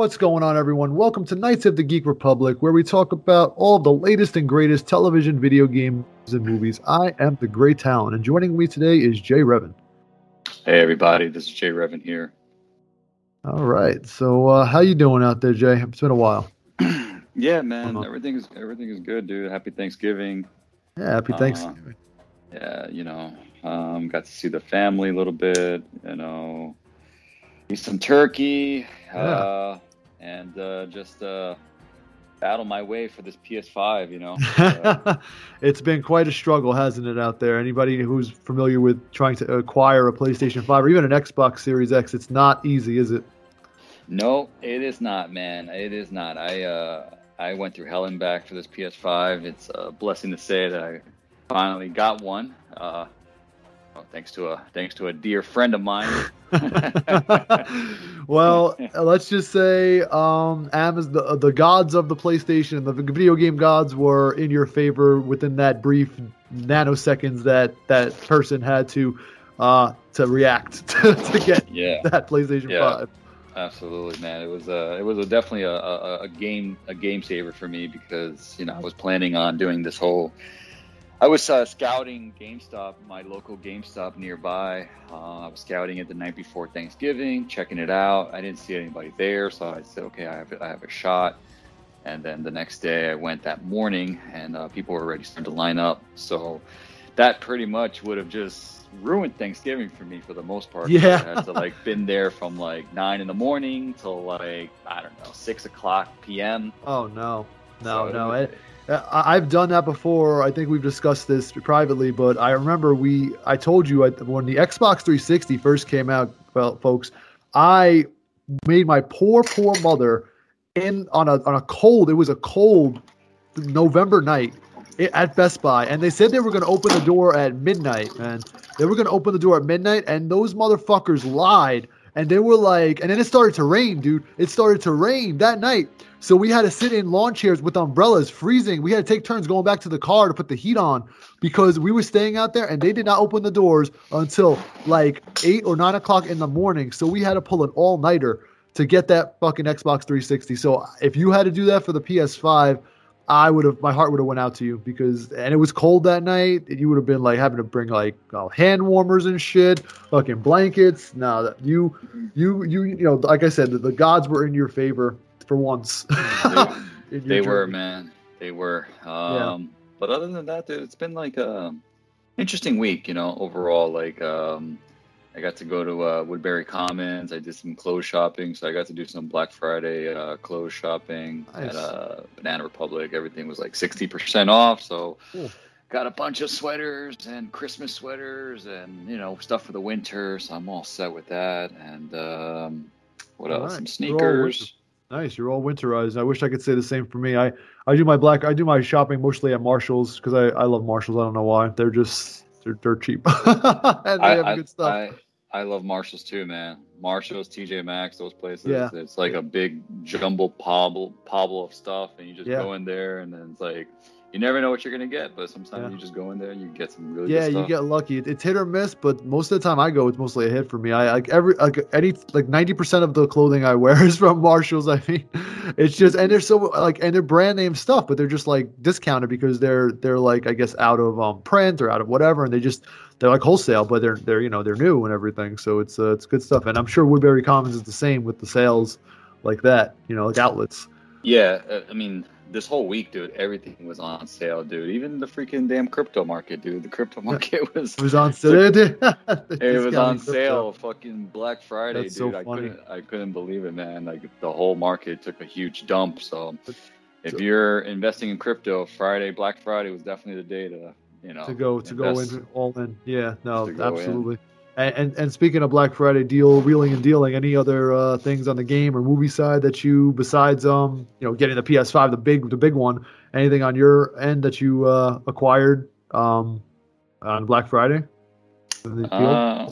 What's going on, everyone? Welcome to Knights of the Geek Republic, where we talk about all the latest and greatest television, video games, and movies. I am the Great Talon, and joining me today is Jay Revan. Hey, everybody, this is Jay Revan here. All right, so uh, how you doing out there, Jay? It's been a while. yeah, man, everything is everything is good, dude. Happy Thanksgiving. Yeah, happy uh, Thanksgiving. Uh, yeah, you know, um, got to see the family a little bit. You know, eat some turkey. Yeah. Uh, and uh, just uh, battle my way for this PS5. You know, uh, it's been quite a struggle, hasn't it, out there? Anybody who's familiar with trying to acquire a PlayStation 5 or even an Xbox Series X, it's not easy, is it? No, it is not, man. It is not. I uh, I went through hell and back for this PS5. It's a blessing to say that I finally got one. Uh, well, thanks to a thanks to a dear friend of mine. well, let's just say um, Amazon, the, the gods of the PlayStation, the video game gods, were in your favor within that brief nanoseconds that that person had to uh, to react to, to get yeah. that PlayStation yeah. Five. Absolutely, man. It was uh, it was a, definitely a, a, a game a game saver for me because you know I was planning on doing this whole I was uh, scouting GameStop, my local GameStop nearby. Uh, I was scouting it the night before Thanksgiving, checking it out. I didn't see anybody there, so I said, "Okay, I have I have a shot." And then the next day, I went that morning, and uh, people were already starting to line up. So that pretty much would have just ruined Thanksgiving for me for the most part. Yeah, I had to like been there from like nine in the morning till like I don't know six o'clock p.m. Oh no, no, so no! It, I've done that before. I think we've discussed this privately, but I remember we. I told you when the Xbox 360 first came out, well, folks. I made my poor, poor mother in on a on a cold. It was a cold November night at Best Buy, and they said they were going to open the door at midnight. Man, they were going to open the door at midnight, and those motherfuckers lied. And they were like, and then it started to rain, dude. It started to rain that night. So we had to sit in lawn chairs with umbrellas, freezing. We had to take turns going back to the car to put the heat on because we were staying out there and they did not open the doors until like eight or nine o'clock in the morning. So we had to pull an all nighter to get that fucking Xbox 360. So if you had to do that for the PS5, I would have my heart would have went out to you because and it was cold that night. You would have been like having to bring like oh, hand warmers and shit, fucking blankets. No, you, you, you, you know, like I said, the, the gods were in your favor for once. they, they were, man. They were. Um, yeah. But other than that, dude, it's been like a interesting week, you know, overall. Like, um, I got to go to uh, Woodbury Commons. I did some clothes shopping, so I got to do some Black Friday uh, clothes shopping nice. at uh, Banana Republic. Everything was like sixty percent off, so cool. got a bunch of sweaters and Christmas sweaters and you know stuff for the winter. So I'm all set with that. And um, what all else? Right. Some sneakers. Nice. You're all winterized. I wish I could say the same for me. I, I do my black. I do my shopping mostly at Marshalls because I, I love Marshalls. I don't know why. They're just they're, they're cheap and they I, have I, good stuff. I, I love Marshalls too, man. Marshalls, TJ Maxx, those places. Yeah. It's like a big jumble pobble pobble of stuff, and you just yeah. go in there, and then it's like you never know what you're gonna get, but sometimes yeah. you just go in there and you get some really yeah, you get lucky. It's hit or miss, but most of the time I go, it's mostly a hit for me. I like every like any like ninety percent of the clothing I wear is from Marshalls. I mean, it's just and they're so like and they're brand name stuff, but they're just like discounted because they're they're like I guess out of um print or out of whatever, and they just they're like wholesale, but they're they're you know they're new and everything, so it's uh, it's good stuff. And I'm sure Woodbury Commons is the same with the sales like that, you know, like outlets. Yeah, uh, I mean this whole week, dude, everything was on sale, dude. Even the freaking damn crypto market, dude. The crypto market was it was on sale. it was on sale. Fucking Black Friday, That's dude. So I couldn't I couldn't believe it, man. Like the whole market took a huge dump. So if you're investing in crypto, Friday, Black Friday was definitely the day to you know to go to go in all in. Yeah, no, absolutely. In. And, and, and speaking of Black Friday deal, wheeling and dealing, any other uh, things on the game or movie side that you, besides um, you know, getting the PS5, the big the big one, anything on your end that you uh, acquired um, on Black Friday? Uh,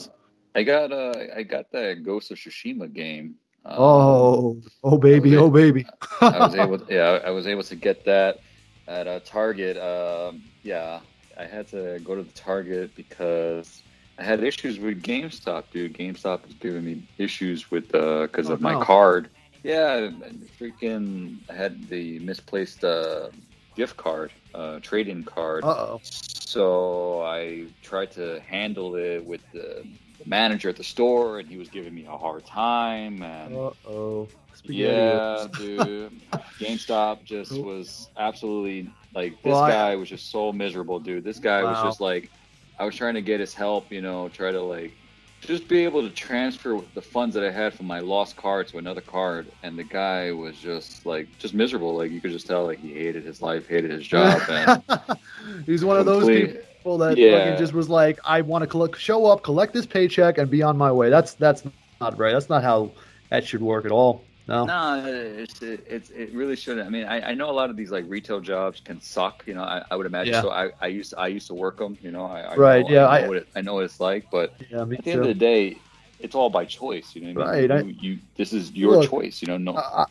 I got uh, I got that Ghost of Tsushima game. Um, oh, oh baby, oh baby! I was able, to, yeah, I was able to get that at a Target. Um, yeah, I had to go to the Target because I had issues with GameStop, dude. GameStop was giving me issues with because uh, oh, of my no. card. Yeah, freaking I had the misplaced uh, gift card, uh, trade-in card. Uh oh. So I tried to handle it with the, the, manager at the store, and he was giving me a hard time. And uh oh. Yeah, dude. GameStop just was absolutely like this well, guy I, was just so miserable, dude. This guy wow. was just like I was trying to get his help, you know, try to like just be able to transfer the funds that I had from my lost card to another card, and the guy was just like just miserable. Like you could just tell, like he hated his life, hated his job. And He's one of those people that yeah. fucking just was like, I want to collect, show up, collect this paycheck, and be on my way. That's that's not right. That's not how that should work at all. No, no, it's, it's it really shouldn't. I mean, I, I know a lot of these like retail jobs can suck. You know, I, I would imagine. Yeah. So I, I used I used to work them. You know, I, I right. Know, yeah, I know, I, what it, I know what it's like. But yeah, at the too. end of the day, it's all by choice. You know, right? You, you, this is your look, choice. You know, no. I,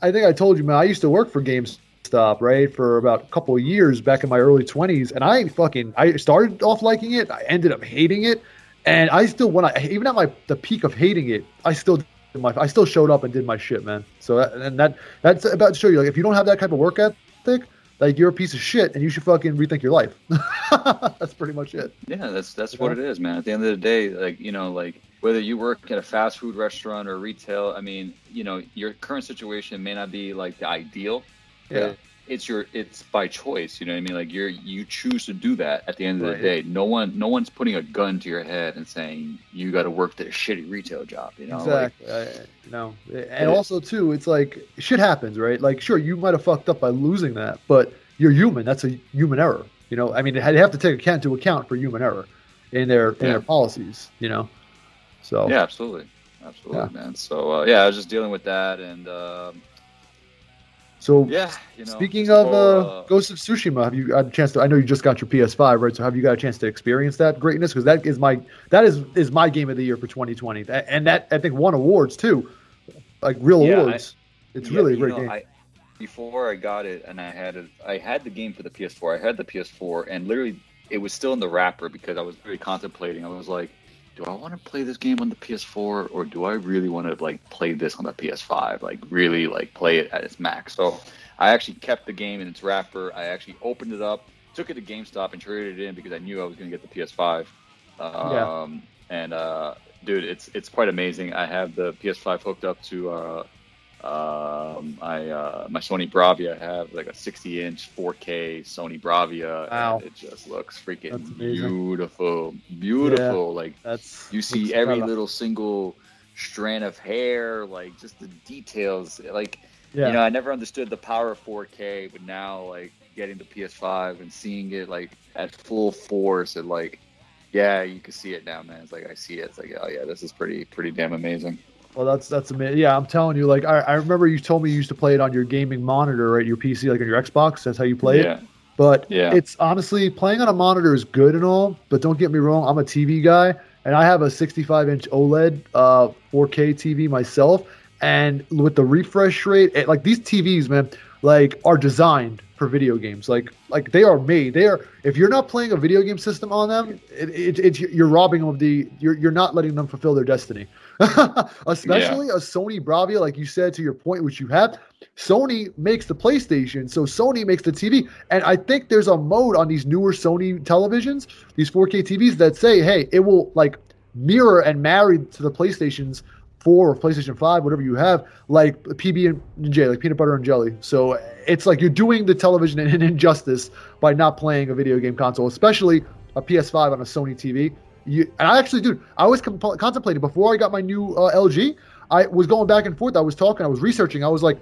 I think I told you, man. I used to work for GameStop, right, for about a couple of years back in my early twenties, and I fucking I started off liking it. I ended up hating it, and I still when I even at my the peak of hating it, I still my I still showed up and did my shit, man. So that, and that that's about to show you like if you don't have that type of work ethic, like you're a piece of shit and you should fucking rethink your life. that's pretty much it. Yeah, that's that's what it is, man. At the end of the day, like you know, like whether you work at a fast food restaurant or retail, I mean, you know, your current situation may not be like the ideal. Yeah it's your it's by choice you know what i mean? Like you're you choose to do that at the end of right. the day. No one no one's putting a gun to your head and saying you got to work this shitty retail job you know? Exactly. Like, I, no. And also too it's like shit happens right? Like sure you might have fucked up by losing that but you're human. That's a human error you know? I mean they have to take account to account for human error in their in yeah. their policies you know? So. Yeah absolutely. Absolutely yeah. man. So uh, yeah i was just dealing with that and um, so yeah, you know, speaking of uh, uh, Ghost of Tsushima, have you had a chance to? I know you just got your PS5, right? So have you got a chance to experience that greatness? Because that is my that is is my game of the year for 2020, and that I think won awards too, like real yeah, awards. I, it's yeah, really a great know, game. I, before I got it, and I had it, I had the game for the PS4. I had the PS4, and literally it was still in the wrapper because I was really contemplating. I was like, do I want to play this game on the PS4 or do I really want to like play this on the PS5? Like really like play it at its max. So I actually kept the game in its wrapper. I actually opened it up, took it to GameStop and traded it in because I knew I was going to get the PS5. Um, yeah. And uh, dude, it's it's quite amazing. I have the PS5 hooked up to uh, um, I uh, my Sony Bravia have like a 60 inch 4K Sony Bravia. Wow. And it just looks freaking beautiful, beautiful. Yeah, like that's you see every little single strand of hair, like just the details. Like yeah. you know, I never understood the power of 4K, but now like getting the PS5 and seeing it like at full force and like yeah, you can see it now, man. It's like I see it. It's like oh yeah, this is pretty pretty damn amazing. Well, that's that's amazing. Yeah, I'm telling you, like I, I remember you told me you used to play it on your gaming monitor, right? Your PC, like on your Xbox. That's how you play yeah. it. But yeah. it's honestly playing on a monitor is good and all, but don't get me wrong, I'm a TV guy and I have a 65 inch OLED uh, 4K TV myself, and with the refresh rate, it, like these TVs, man, like are designed for video games. Like like they are made. They are. If you're not playing a video game system on them, it, it, it's you're robbing them of the. You're you're not letting them fulfill their destiny. Especially yeah. a Sony Bravia, like you said to your point, which you have. Sony makes the PlayStation, so Sony makes the TV, and I think there's a mode on these newer Sony televisions, these 4K TVs that say, hey, it will like mirror and marry to the PlayStation's four or PlayStation Five, whatever you have, like PB and J, like peanut butter and jelly. So it's like you're doing the television an injustice by not playing a video game console, especially a PS5 on a Sony TV. You, and I actually, dude, I was comp- contemplating before I got my new uh, LG. I was going back and forth. I was talking. I was researching. I was like,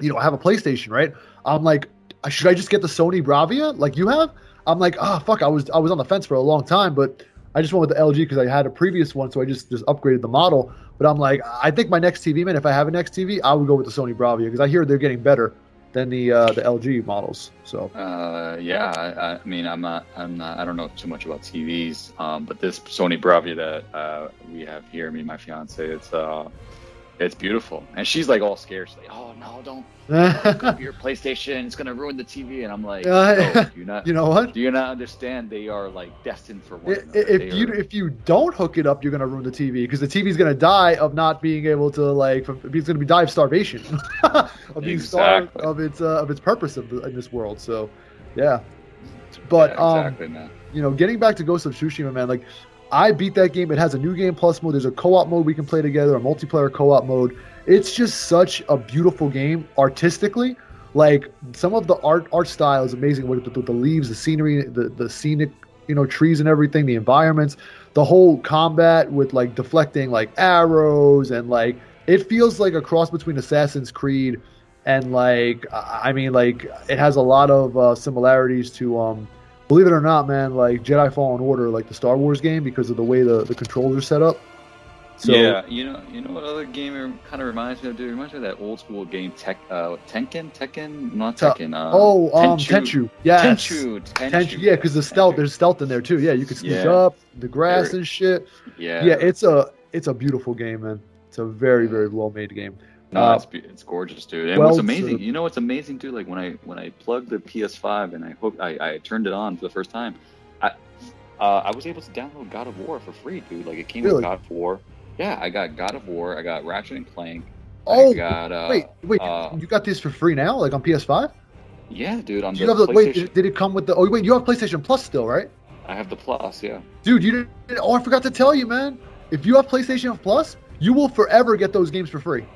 you know, I have a PlayStation, right? I'm like, should I just get the Sony Bravia like you have? I'm like, oh fuck, I was I was on the fence for a long time, but I just went with the LG because I had a previous one, so I just just upgraded the model. But I'm like, I think my next TV, man, if I have a next TV, I would go with the Sony Bravia because I hear they're getting better than the uh, the LG models. So uh, yeah, I, I, mean, I'm not, I'm not, I don't know too much about TVs, um, but this Sony Bravia that uh, we have here, me and my fiance, it's uh, It's beautiful, and she's like all scared. She's like, "Oh no, don't up your PlayStation. It's gonna ruin the TV." And I'm like, oh, "You not? You know what? Do you not understand? They are like destined for one another. If you are... if you don't hook it up, you're gonna ruin the TV because the TV's gonna die of not being able to like. It's gonna be die of starvation, of being exactly. starved of its uh, of its purpose of the, in this world. So, yeah. But yeah, exactly, um, man. you know, getting back to Ghost of Tsushima, man, like I beat that game. It has a new game plus mode. There's a co-op mode we can play together, a multiplayer co-op mode. It's just such a beautiful game artistically. Like some of the art art style is amazing with the, the leaves, the scenery, the the scenic, you know, trees and everything, the environments, the whole combat with like deflecting like arrows and like it feels like a cross between Assassin's Creed and like I mean like it has a lot of uh, similarities to um believe it or not, man, like Jedi Fallen Order, like the Star Wars game, because of the way the, the controls are set up. So, yeah, you know, you know what other game kind of reminds me of? Dude, it reminds me of that old school game, Tek, uh, Tekken, Tekken, not Tekken. Uh, oh, um, Tenchu. Tenchu. Yes. Tenchu. Tenchu. Tenchu. Yeah, because the stealth, there's stealth in there too. Yeah, you can sneak yeah. up the grass and shit. Yeah. Yeah, it's a it's a beautiful game, man. It's a very very well made game. No, uh, it's it's gorgeous, dude. And well, what's amazing, you know what's amazing, dude? Like when I when I plugged the PS5 and I hooked, I, I turned it on for the first time, I uh, I was able to download God of War for free, dude. Like it came really? with God of War. Yeah, I got God of War. I got Ratchet and Clank. Oh, I got, uh, wait, wait, uh, you got this for free now, like on PS5? Yeah, dude. On you have the, wait, did, did it come with the? Oh, wait, you have PlayStation Plus still, right? I have the Plus, yeah. Dude, you didn't. Oh, I forgot to tell you, man. If you have PlayStation Plus, you will forever get those games for free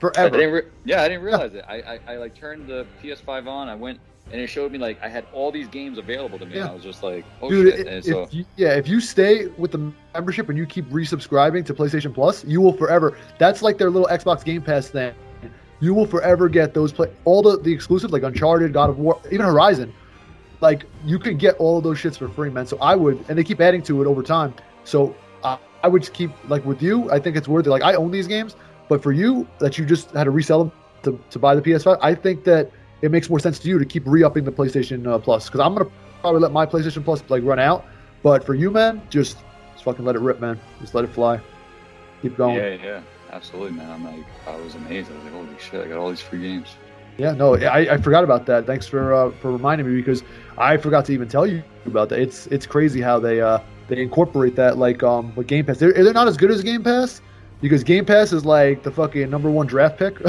forever. I didn't re- yeah, I didn't realize it. I, I, I, like turned the PS5 on. I went and it showed me like I had all these games available to me. Yeah. I was just like, oh Dude, shit. If, so, you, yeah, if you stay with the membership and you keep resubscribing to PlayStation Plus, you will forever. That's like their little Xbox Game Pass thing. You will forever get those play all the the exclusive like Uncharted, God of War, even Horizon. Like you can get all of those shits for free, man. So I would, and they keep adding to it over time. So uh, I would just keep like with you. I think it's worth it. Like I own these games. But for you, that you just had to resell them to, to buy the PS5, I think that it makes more sense to you to keep re-upping the PlayStation uh, Plus because I'm gonna probably let my PlayStation Plus like run out. But for you, man, just just fucking let it rip, man. Just let it fly. Keep going. Yeah, yeah, absolutely, man. I'm like, I was amazed. I was like, holy shit, I got all these free games. Yeah, no, I, I forgot about that. Thanks for uh, for reminding me because I forgot to even tell you about that. It's it's crazy how they uh they incorporate that like um with Game Pass. They're, they're not as good as Game Pass, because Game Pass is like the fucking number one draft pick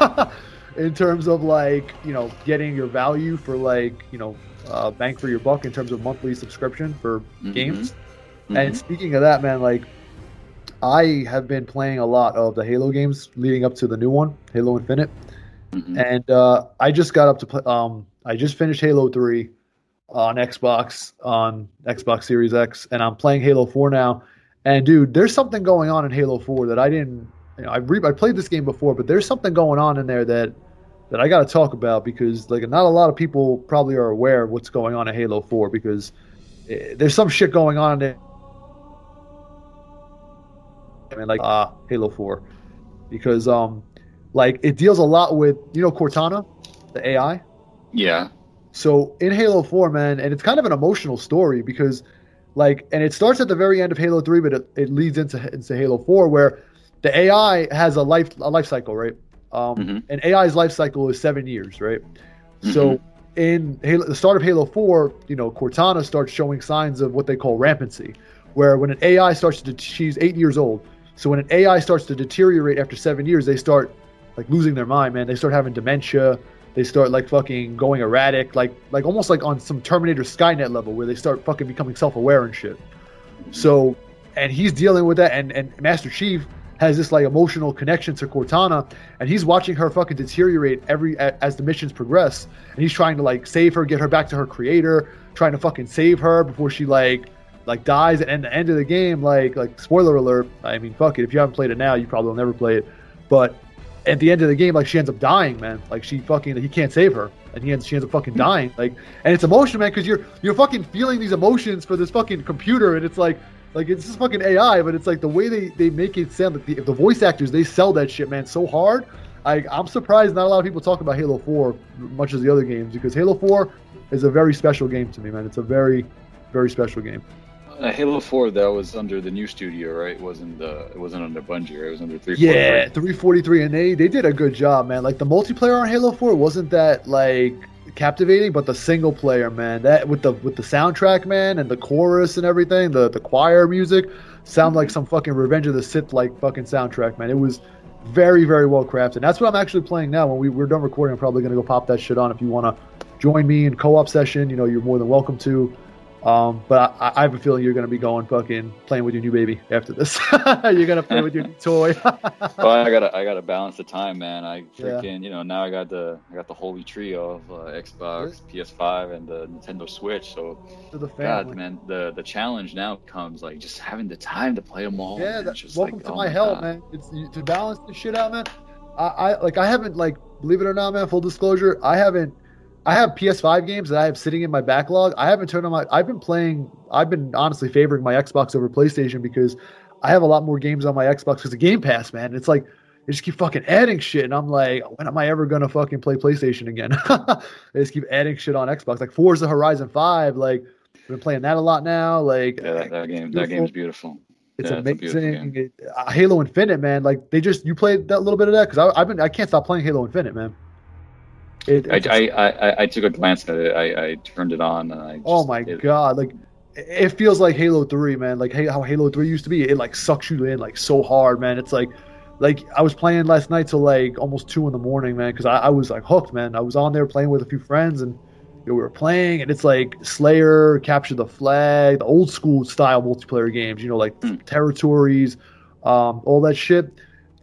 in terms of like you know getting your value for like you know uh, bang for your buck in terms of monthly subscription for mm-hmm. games. Mm-hmm. And speaking of that, man, like I have been playing a lot of the Halo games leading up to the new one, Halo Infinite, mm-hmm. and uh, I just got up to play. Um, I just finished Halo Three on Xbox on Xbox Series X, and I'm playing Halo Four now and dude, there's something going on in Halo 4 that I didn't. You know, I re- I played this game before, but there's something going on in there that that I got to talk about because like not a lot of people probably are aware of what's going on in Halo 4 because eh, there's some shit going on in there. I mean, like uh, Halo 4 because um like it deals a lot with you know Cortana, the AI. Yeah. So in Halo 4, man, and it's kind of an emotional story because like, and it starts at the very end of Halo Three, but it, it leads into into Halo Four, where the AI has a life a life cycle, right? Um, mm-hmm. And AI's life cycle is seven years, right? Mm-hmm. So in Halo, the start of Halo Four, you know, Cortana starts showing signs of what they call rampancy, where when an AI starts to, she's eight years old. So when an AI starts to deteriorate after seven years, they start like losing their mind, man. They start having dementia they start like fucking going erratic, like like almost like on some Terminator Skynet level where they start fucking becoming self-aware and shit. So, and he's dealing with that, and and Master Chief has this like emotional connection to Cortana, and he's watching her fucking deteriorate every as the missions progress, and he's trying to like save her, get her back to her creator, trying to fucking save her before she like like dies. And at the end of the game, like like spoiler alert, I mean fuck it, if you haven't played it now, you probably will never play it, but at the end of the game, like she ends up dying, man. Like she fucking he can't save her, and he ends she ends up fucking hmm. dying. Like, and it's emotional, man, because you're you're fucking feeling these emotions for this fucking computer, and it's like like it's just fucking AI, but it's like the way they they make it sound like the, the voice actors they sell that shit, man, so hard. I I'm surprised not a lot of people talk about Halo 4 much as the other games because Halo 4 is a very special game to me, man. It's a very very special game. Uh, Halo Four that was under the new studio, right? It wasn't the it wasn't under Bungie, right? It was under three. Yeah, three forty three, and they they did a good job, man. Like the multiplayer on Halo Four wasn't that like captivating, but the single player, man, that with the with the soundtrack, man, and the chorus and everything, the the choir music, sound like some fucking Revenge of the Sith like fucking soundtrack, man. It was very very well crafted. That's what I'm actually playing now. When we, we're done recording, I'm probably gonna go pop that shit on. If you wanna join me in co-op session, you know, you're more than welcome to. Um, but I, I, have a feeling you're going to be going fucking playing with your new baby after this. you're going to play with your new toy. well, I gotta I gotta balance the time, man. I freaking yeah. you know now I got the I got the holy trio of uh, Xbox, PS5, and the Nintendo Switch. So, the God, man, the the challenge now comes like just having the time to play them all. Yeah, that, welcome like, to oh my, my hell, God. man. It's to balance the shit out, man. I, I like I haven't like believe it or not, man. Full disclosure, I haven't I have PS5 games that I have sitting in my backlog. I haven't turned on my. I've been playing. I've been honestly favoring my Xbox over PlayStation because I have a lot more games on my Xbox because of Game Pass, man. It's like they just keep fucking adding shit, and I'm like, when am I ever gonna fucking play PlayStation again? they just keep adding shit on Xbox, like Forza Horizon Five. Like I've been playing that a lot now. Like yeah, that, that game. That game's beautiful. It's yeah, amazing. It, uh, Halo Infinite, man. Like they just you played that little bit of that because I've been I can't stop playing Halo Infinite, man. It, I, I, I, I, took a glance at it. I, I turned it on and I. Oh just, oh my it, god! Like it feels like Halo Three, man. Like how Halo Three used to be. It like sucks you in like so hard, man. It's like, like I was playing last night till like almost two in the morning, man. Because I, I was like hooked, man. I was on there playing with a few friends and. You know, we were playing, and it's like Slayer, Capture the Flag, the old school style multiplayer games. You know, like mm. territories, um, all that shit,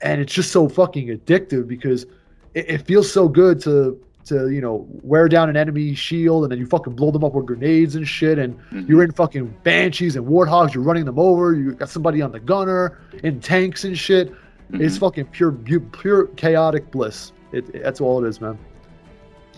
and it's just so fucking addictive because it, it feels so good to to you know wear down an enemy shield and then you fucking blow them up with grenades and shit and mm-hmm. you're in fucking banshees and warthogs you're running them over you got somebody on the gunner in tanks and shit mm-hmm. it's fucking pure pure chaotic bliss it, it, that's all it is man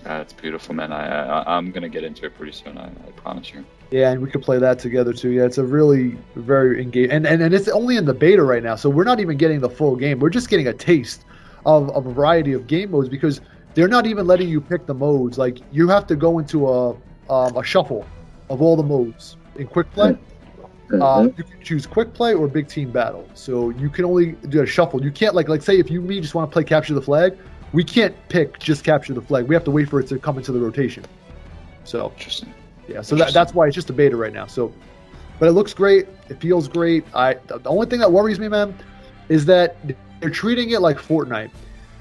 that's beautiful man I, I i'm gonna get into it pretty soon i, I promise you yeah, and we could play that together too. Yeah, it's a really very engaged, and, and and it's only in the beta right now, so we're not even getting the full game. We're just getting a taste of, of a variety of game modes because they're not even letting you pick the modes. Like you have to go into a um, a shuffle of all the modes in quick play. Mm-hmm. Uh, you can choose quick play or big team battle. So you can only do a shuffle. You can't like like say if you me just want to play capture the flag, we can't pick just capture the flag. We have to wait for it to come into the rotation. So interesting. Yeah, so that, that's why it's just a beta right now. So, but it looks great. It feels great. I the only thing that worries me, man, is that they're treating it like Fortnite.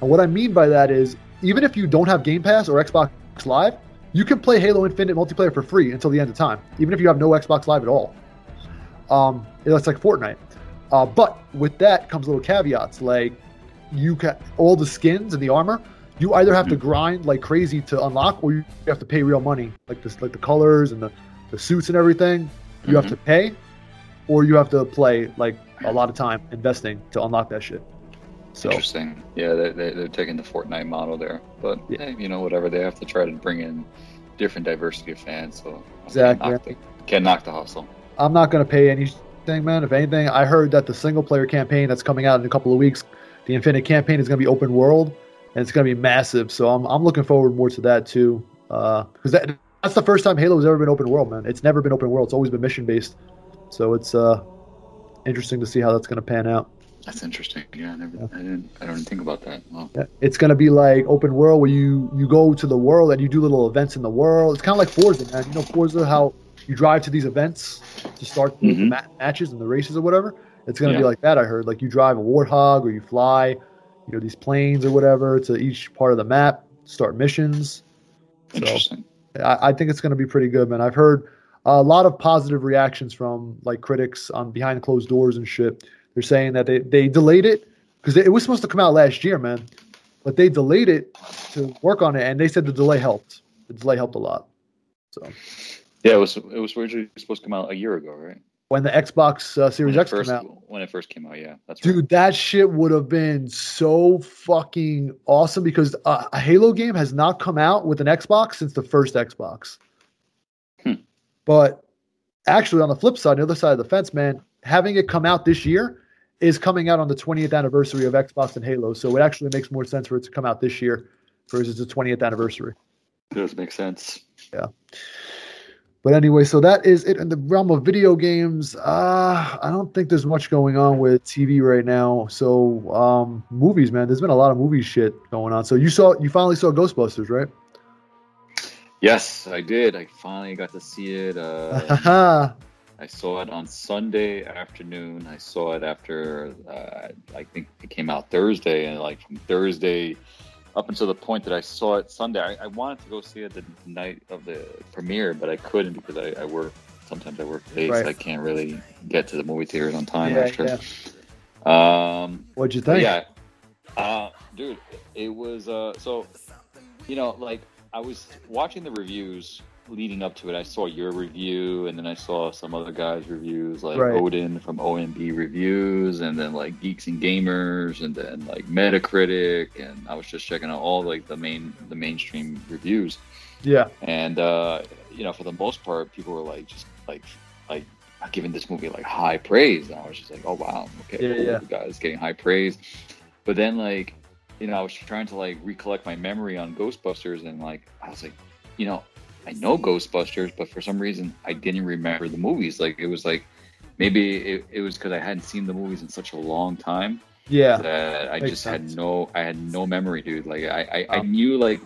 And what I mean by that is even if you don't have Game Pass or Xbox Live, you can play Halo Infinite multiplayer for free until the end of time, even if you have no Xbox Live at all. Um, it's like Fortnite. Uh, but with that comes little caveats like you can all the skins and the armor. You either have to mm-hmm. grind like crazy to unlock, or you have to pay real money, like this, like the colors and the, the suits and everything. You mm-hmm. have to pay, or you have to play like a lot of time investing to unlock that shit. So. Interesting. Yeah, they, they, they're taking the Fortnite model there. But, yeah. hey, you know, whatever. They have to try to bring in different diversity of fans. So, exactly. Can't knock the, can't knock the hustle. I'm not going to pay anything, man. If anything, I heard that the single player campaign that's coming out in a couple of weeks, the Infinite campaign is going to be open world and it's going to be massive. So, I'm, I'm looking forward more to that, too. Because uh, that, that's the first time Halo has ever been open world, man. It's never been open world, it's always been mission based. So, it's uh, interesting to see how that's going to pan out. That's interesting. Yeah, I never, yeah. I didn't, I don't think about that. Wow. Yeah. It's gonna be like open world where you you go to the world and you do little events in the world. It's kind of like Forza, man. You know Forza, how you drive to these events to start mm-hmm. ma- matches and the races or whatever. It's gonna yeah. be like that. I heard. Like you drive a warthog or you fly, you know, these planes or whatever to each part of the map, start missions. Interesting. So, I, I think it's gonna be pretty good, man. I've heard a lot of positive reactions from like critics on behind closed doors and shit they're saying that they, they delayed it because it was supposed to come out last year, man. But they delayed it to work on it, and they said the delay helped. The delay helped a lot. So. Yeah, it was it was originally supposed to come out a year ago, right? When the Xbox uh, Series X first, came out. When it first came out, yeah, that's dude. Right. That shit would have been so fucking awesome because uh, a Halo game has not come out with an Xbox since the first Xbox. Hmm. But actually, on the flip side, the other side of the fence, man, having it come out this year is coming out on the 20th anniversary of Xbox and Halo. So it actually makes more sense for it to come out this year versus the 20th anniversary. It does make sense. Yeah. But anyway, so that is it in the realm of video games. Uh, I don't think there's much going on with TV right now. So um, movies, man, there's been a lot of movie shit going on. So you saw, you finally saw Ghostbusters, right? Yes, I did. I finally got to see it. Uh, I saw it on Sunday afternoon. I saw it after uh, I think it came out Thursday, and like from Thursday up until the point that I saw it Sunday, I, I wanted to go see it the night of the premiere, but I couldn't because I, I work. Sometimes I work late, right. so I can't really get to the movie theaters on time. Yeah, after. Yeah. Um, What'd you think? Yeah, uh, dude, it was uh, so. You know, like I was watching the reviews leading up to it, I saw your review, and then I saw some other guys' reviews, like right. Odin from OMB Reviews, and then like Geeks and Gamers, and then like Metacritic, and I was just checking out all like the main the mainstream reviews. Yeah. And uh, you know, for the most part, people were like just like like giving this movie like high praise, and I was just like, oh wow, okay, yeah, cool. yeah. the guy's getting high praise. But then like, you know, I was trying to like recollect my memory on Ghostbusters, and like I was like, you know, I know Ghostbusters, but for some reason I didn't remember the movies. Like it was like maybe it, it was because I hadn't seen the movies in such a long time. Yeah, that I just sense. had no I had no memory, dude. Like I I, I knew like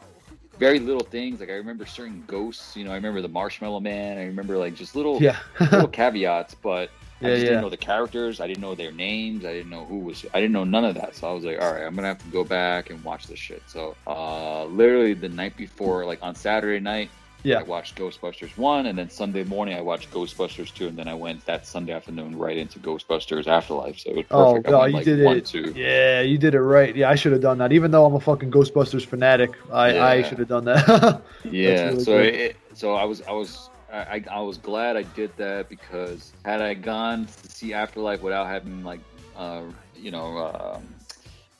very little things. Like I remember certain ghosts. You know, I remember the Marshmallow Man. I remember like just little yeah. little caveats, but yeah, I just yeah. didn't know the characters. I didn't know their names. I didn't know who was. I didn't know none of that. So I was like, all right, I'm gonna have to go back and watch this shit. So uh, literally the night before, like on Saturday night, yeah. I watched Ghostbusters 1, and then Sunday morning I watched Ghostbusters 2, and then I went that Sunday afternoon right into Ghostbusters Afterlife. So it was oh, perfect. Oh, God, you like did one, it. Two. Yeah, you did it right. Yeah, I should have done that. Even though I'm a fucking Ghostbusters fanatic, I, yeah. I should have done that. yeah, really so it, so I was I was I, I was glad I did that because had I gone to see Afterlife without having like uh, you know um,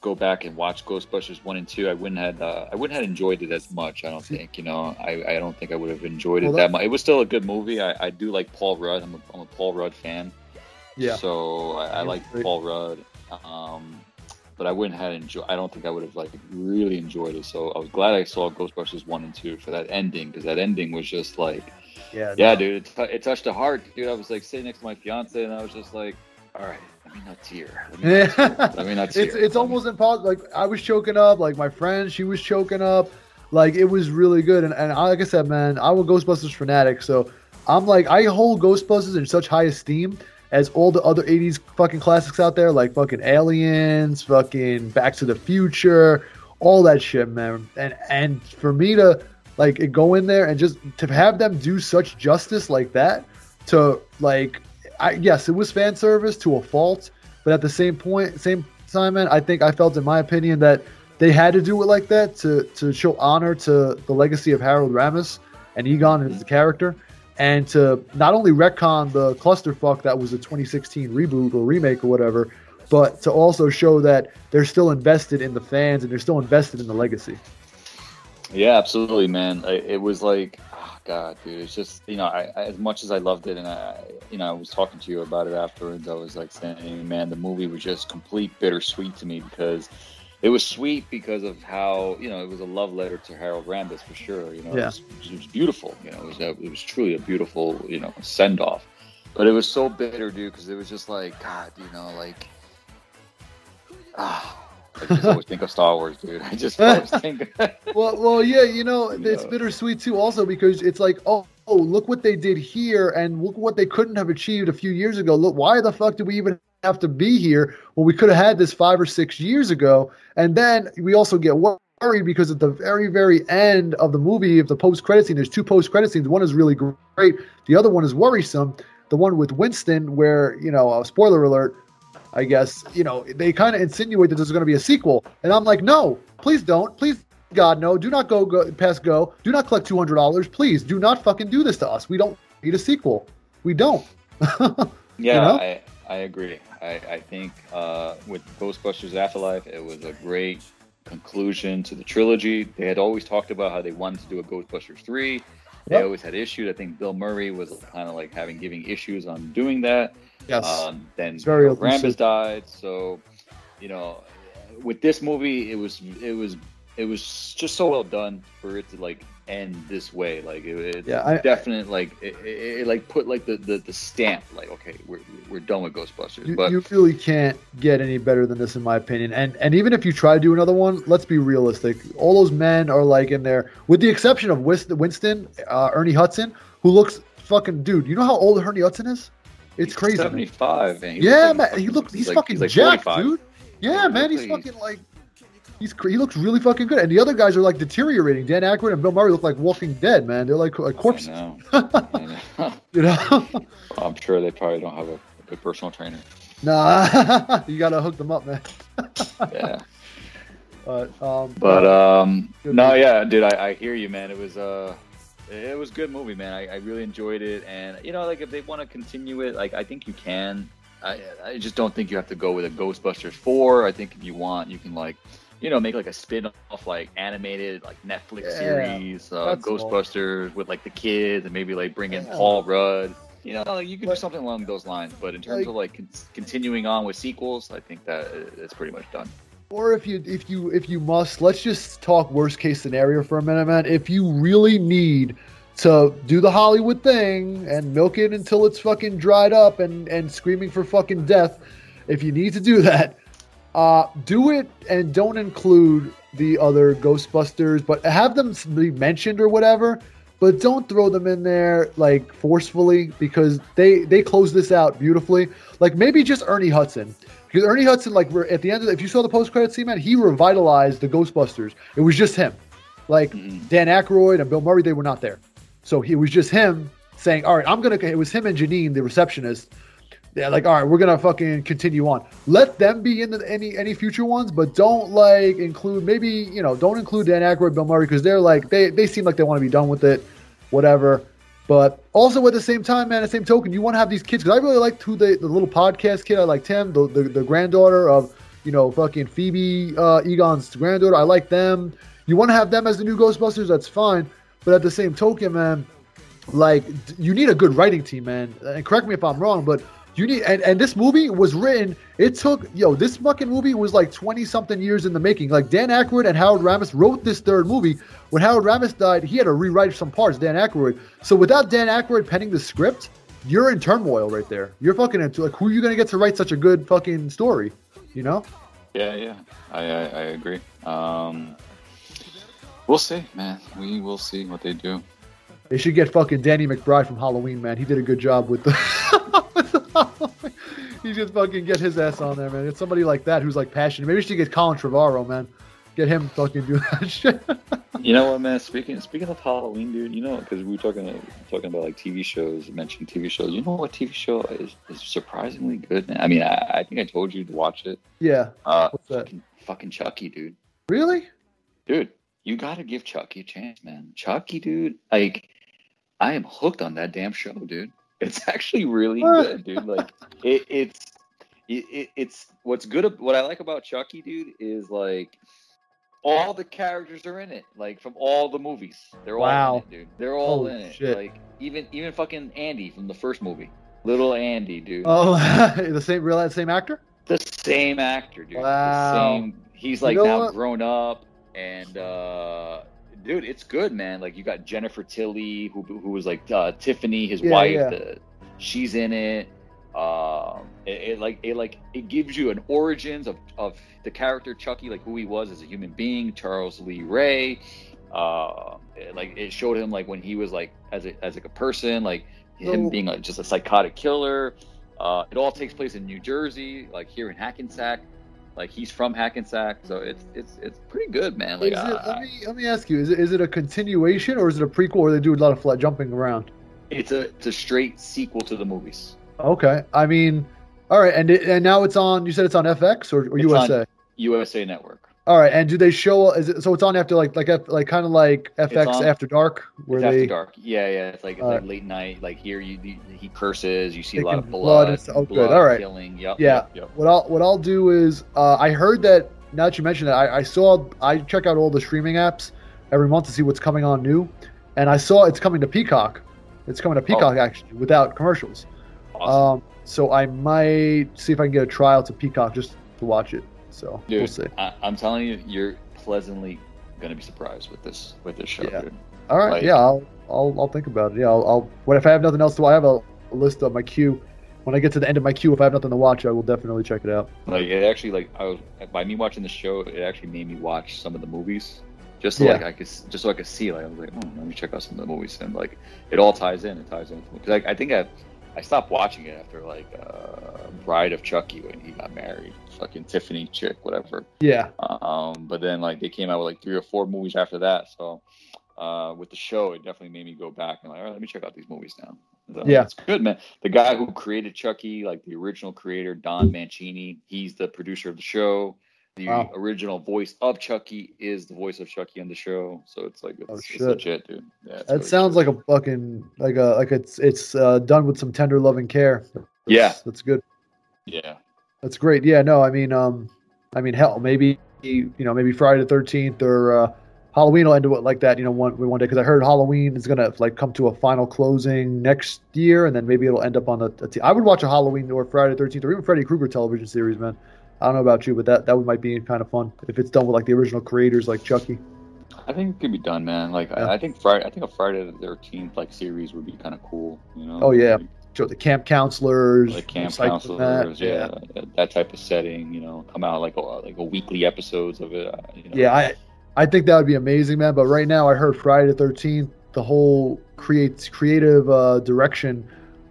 go back and watch Ghostbusters one and two, I wouldn't have uh, I wouldn't have enjoyed it as much. I don't think you know I, I don't think I would have enjoyed it well, that, that, much. It was still a good movie. I, I do like Paul Rudd. I'm a, I'm a Paul Rudd fan. Yeah. So I, I like great. Paul Rudd. Um, but I wouldn't have enjoyed. I don't think I would have like really enjoyed it. So I was glad I saw Ghostbusters one and two for that ending because that ending was just like, yeah, yeah, no. dude, it, t- it touched the heart, dude. I was like sitting next to my fiance and I was just like, all right, me not tear. Let me not tear. Let me not tear. it's it's almost impossible. Like I was choking up. Like my friend, she was choking up. Like it was really good. And and like I said, man, I'm a Ghostbusters fanatic. So I'm like I hold Ghostbusters in such high esteem as all the other 80s fucking classics out there, like fucking Aliens, fucking Back to the Future, all that shit, man. And and for me to like go in there and just to have them do such justice like that to like I, yes, it was fan service to a fault, but at the same point, same time, I think I felt, in my opinion, that they had to do it like that to to show honor to the legacy of Harold Ramis and Egon as the character, and to not only retcon the clusterfuck that was a 2016 reboot or remake or whatever, but to also show that they're still invested in the fans and they're still invested in the legacy. Yeah, absolutely, man. It was like God, dude, it's just you know, I, as much as I loved it, and I, you know, I was talking to you about it afterwards. I was like saying, man, the movie was just complete bittersweet to me because it was sweet because of how you know it was a love letter to Harold Ramis for sure. You know, yeah. it, was, it was beautiful. You know, it was it was truly a beautiful you know send off. But it was so bitter, dude, because it was just like God, you know, like ah I just always think of Star Wars, dude. I just always think. well, well, yeah, you know, it's bittersweet too, also because it's like, oh, oh, look what they did here, and look what they couldn't have achieved a few years ago. Look, why the fuck did we even have to be here when we could have had this five or six years ago? And then we also get worried because at the very, very end of the movie, of the post credit scene, there's two post credit scenes. One is really great. The other one is worrisome. The one with Winston, where you know, uh, spoiler alert I guess, you know, they kind of insinuate that there's going to be a sequel. And I'm like, no, please don't. Please, God, no. Do not go, go past go. Do not collect $200. Please do not fucking do this to us. We don't need a sequel. We don't. yeah, you know? I, I agree. I, I think uh, with Ghostbusters Afterlife, it was a great conclusion to the trilogy. They had always talked about how they wanted to do a Ghostbusters 3. They yep. always had issues. I think Bill Murray was kind of like having giving issues on doing that. Yes. Um, then very Ramis died. So, you know, with this movie, it was it was it was just so well done for it to like end this way. Like it, it's yeah, I, definite like it, it, it, like put like the, the, the stamp like okay we're, we're done with Ghostbusters. You, but you really can't get any better than this in my opinion. And and even if you try to do another one, let's be realistic. All those men are like in there, with the exception of Winston, uh, Ernie Hudson, who looks fucking dude. You know how old Ernie Hudson is? It's he's crazy. Seventy five. Yeah, man. He looks. He's, he's fucking like, jacked, dude. Yeah, man. He's fucking like He's he looks really fucking good, and the other guys are like deteriorating. Dan Aykroyd and Bill Murray look like Walking Dead, man. They're like like corpses. Know. know. you know. I'm sure they probably don't have a, a good personal trainer. Nah, you gotta hook them up, man. yeah. But um. But um. No, yeah, dude, I, I hear you, man. It was uh. It was a good movie, man. I, I really enjoyed it, and you know, like if they want to continue it, like I think you can. I, I just don't think you have to go with a Ghostbusters four. I think if you want, you can like you know, make like a spin-off like animated like Netflix yeah, series, uh, Ghostbusters cool. with like the kids and maybe like bring in yeah. Paul Rudd. You know, like, you could but, do something along those lines. But in terms like, of like con- continuing on with sequels, I think that it's pretty much done. Or if you if you if you must, let's just talk worst case scenario for a minute, man. If you really need to do the Hollywood thing and milk it until it's fucking dried up and and screaming for fucking death, if you need to do that, uh, do it and don't include the other Ghostbusters, but have them be mentioned or whatever. But don't throw them in there like forcefully because they they close this out beautifully. Like maybe just Ernie Hudson because Ernie Hudson, like at the end of the, if you saw the post credit scene, man, he revitalized the Ghostbusters. It was just him. Like mm-hmm. Dan Aykroyd and Bill Murray, they were not there, so it was just him saying, "All right, I'm gonna." It was him and Janine, the receptionist, yeah, like all right, we're gonna fucking continue on. Let them be in the, any any future ones, but don't like include maybe you know don't include Dan Aykroyd, Bill Murray because they're like they they seem like they want to be done with it, whatever. But also at the same time, man, at the same token, you want to have these kids because I really liked who the the little podcast kid I like Tim, the, the the granddaughter of you know fucking Phoebe uh, Egon's granddaughter. I like them. You want to have them as the new Ghostbusters, that's fine. But at the same token, man, like you need a good writing team, man. And correct me if I'm wrong, but you need and, and this movie was written. It took yo, this fucking movie was like twenty something years in the making. Like Dan Aykroyd and Howard Ramis wrote this third movie. When Howard Ramis died, he had to rewrite some parts. Dan Aykroyd. So without Dan Aykroyd penning the script, you're in turmoil right there. You're fucking into like who are you gonna get to write such a good fucking story? You know? Yeah, yeah, I I, I agree. Um, we'll see, man. We will see what they do. They should get fucking Danny McBride from Halloween, man. He did a good job with the. he should fucking get his ass on there, man. It's somebody like that who's like passionate. Maybe we should get Colin Trevorrow, man. Get him fucking do that shit. you know what, man? Speaking speaking of Halloween, dude. You know, because we were talking talking about like TV shows, mentioning TV shows. You know what TV show is, is surprisingly good, man? I mean, I, I think I told you to watch it. Yeah. Uh, What's that? Fucking, fucking Chucky, dude. Really? Dude, you got to give Chucky a chance, man. Chucky, dude. Like I am hooked on that damn show, dude. It's actually really good, dude. Like it, it's it, it's what's good. What I like about Chucky, dude, is like all the characters are in it, like from all the movies. They're wow. all in it, dude. They're all Holy in it. Shit. Like even even fucking Andy from the first movie, little Andy, dude. Oh, the same real that same actor. The same actor, dude. Wow. The same. He's like you know now what? grown up, and uh dude, it's good, man. Like you got Jennifer Tilly, who who was like uh, Tiffany, his yeah, wife. Yeah. The, she's in it. Um, it, it, like it like it gives you an origins of of the character Chucky, like who he was as a human being. Charles Lee Ray. Uh, it, like it showed him like when he was like as a as like a person, like him being like just a psychotic killer. Uh, it all takes place in New Jersey, like here in Hackensack. Like he's from Hackensack, so it's it's it's pretty good, man. Like, it, uh, let me let me ask you: is it is it a continuation or is it a prequel Or they do a lot of flat jumping around? It's a it's a straight sequel to the movies. Okay, I mean, all right, and it, and now it's on. You said it's on FX or, or USA? USA Network. All right, and do they show? Is it so? It's on after like like like kind of like FX After Dark, where they After Dark. Yeah, yeah. It's like it's like late night. Like here, you he curses. You see a lot of blood. blood, oh, blood good. All right. Killing. Yep. Yeah. Yep, yep. What I'll what I'll do is uh, I heard that now that you mentioned that I, I saw I check out all the streaming apps every month to see what's coming on new, and I saw it's coming to Peacock. It's coming to oh. Peacock oh. actually without commercials. Awesome. Um, so I might see if I can get a trial to Peacock just to watch it. So Dude, we'll see. I, am telling you, you're pleasantly gonna be surprised with this with this show. Yeah. Dude. All right. Like, yeah, I'll, I'll I'll think about it. Yeah, I'll, I'll what if I have nothing else to I have a, a list of my queue. When I get to the end of my queue, if I have nothing to watch, I will definitely check it out. Like it actually, like I was by me watching the show, it actually made me watch some of the movies just so yeah. like I could just so I could see like I was like, oh, let me check out some of the movies and like it all ties in. It ties in because I, I think I I stopped watching it after like uh, Bride of Chucky when he got married, fucking Tiffany chick, whatever. Yeah. Um, but then like they came out with like three or four movies after that, so uh, with the show, it definitely made me go back and like, all right, let me check out these movies now. So, yeah, it's good, man. The guy who created Chucky, like the original creator, Don Mancini, he's the producer of the show. The wow. original voice of Chucky is the voice of Chucky on the show, so it's like it's, oh, it's legit, dude. Yeah, that really sounds like a fucking like a like it's it's uh, done with some tender loving care. That's, yeah, that's good. Yeah, that's great. Yeah, no, I mean, um, I mean, hell, maybe you know, maybe Friday the Thirteenth or uh, Halloween will end up like that, you know, one one day because I heard Halloween is gonna like come to a final closing next year, and then maybe it'll end up on the. a. a t- I would watch a Halloween or Friday the Thirteenth or even Freddy Krueger television series, man. I don't know about you, but that that might be kind of fun if it's done with like the original creators, like Chucky. I think it could be done, man. Like yeah. I, I, think Friday, I think a Friday the Thirteenth like series would be kind of cool. You know? Oh yeah, show the camp counselors, like camp counselors, yeah, yeah, that type of setting. You know, come out like a like a weekly episodes of it. Uh, you know? Yeah, I I think that would be amazing, man. But right now, I heard Friday the Thirteenth, the whole creates creative uh, direction,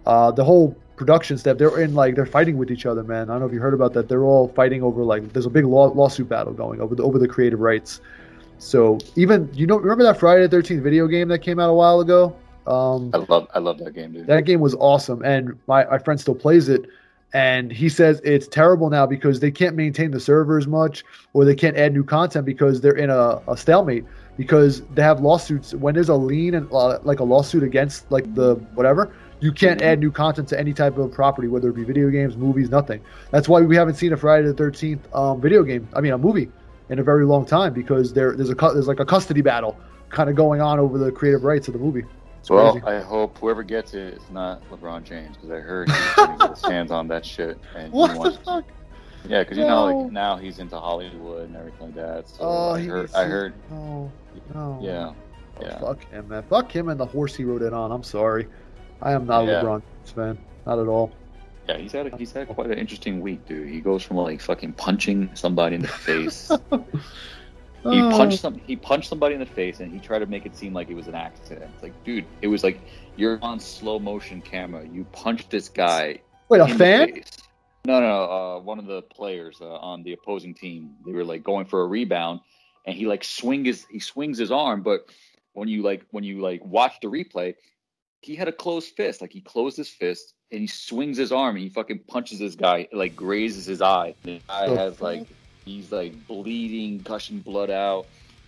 uh, the whole production step, they're in like they're fighting with each other, man. I don't know if you heard about that. They're all fighting over like there's a big law, lawsuit battle going over the over the creative rights. So even you know remember that Friday the Thirteenth video game that came out a while ago? Um, I love I love that game, dude. That game was awesome, and my my friend still plays it. And he says it's terrible now because they can't maintain the servers much, or they can't add new content because they're in a, a stalemate because they have lawsuits. When there's a lien and uh, like a lawsuit against like the whatever, you can't add new content to any type of property, whether it be video games, movies, nothing. That's why we haven't seen a Friday the Thirteenth um, video game. I mean, a movie in a very long time because there there's a there's like a custody battle kind of going on over the creative rights of the movie. It's well, crazy. I hope whoever gets it is not LeBron James because I heard he's his hands on that shit. And what the fuck? To, yeah, because you know, like now he's into Hollywood and everything like that. So oh, I heard. I heard. No, no. Yeah. Oh, yeah. Fuck him, man. Fuck him and the horse he rode it on. I'm sorry. I am not yeah. a LeBron fan. Not at all. Yeah, he's had a, he's had quite an interesting week, dude. He goes from like fucking punching somebody in the face. he punched some he punched somebody in the face and he tried to make it seem like it was an accident. It's like, dude, it was like you're on slow motion camera. You punched this guy. Wait, a fan? No, no, uh, one of the players uh, on the opposing team. They were like going for a rebound, and he like swing his he swings his arm, but when you like when you like watch the replay, he had a closed fist. Like he closed his fist and he swings his arm and he fucking punches this guy, like grazes his eye. The guy has like he's like bleeding, gushing blood out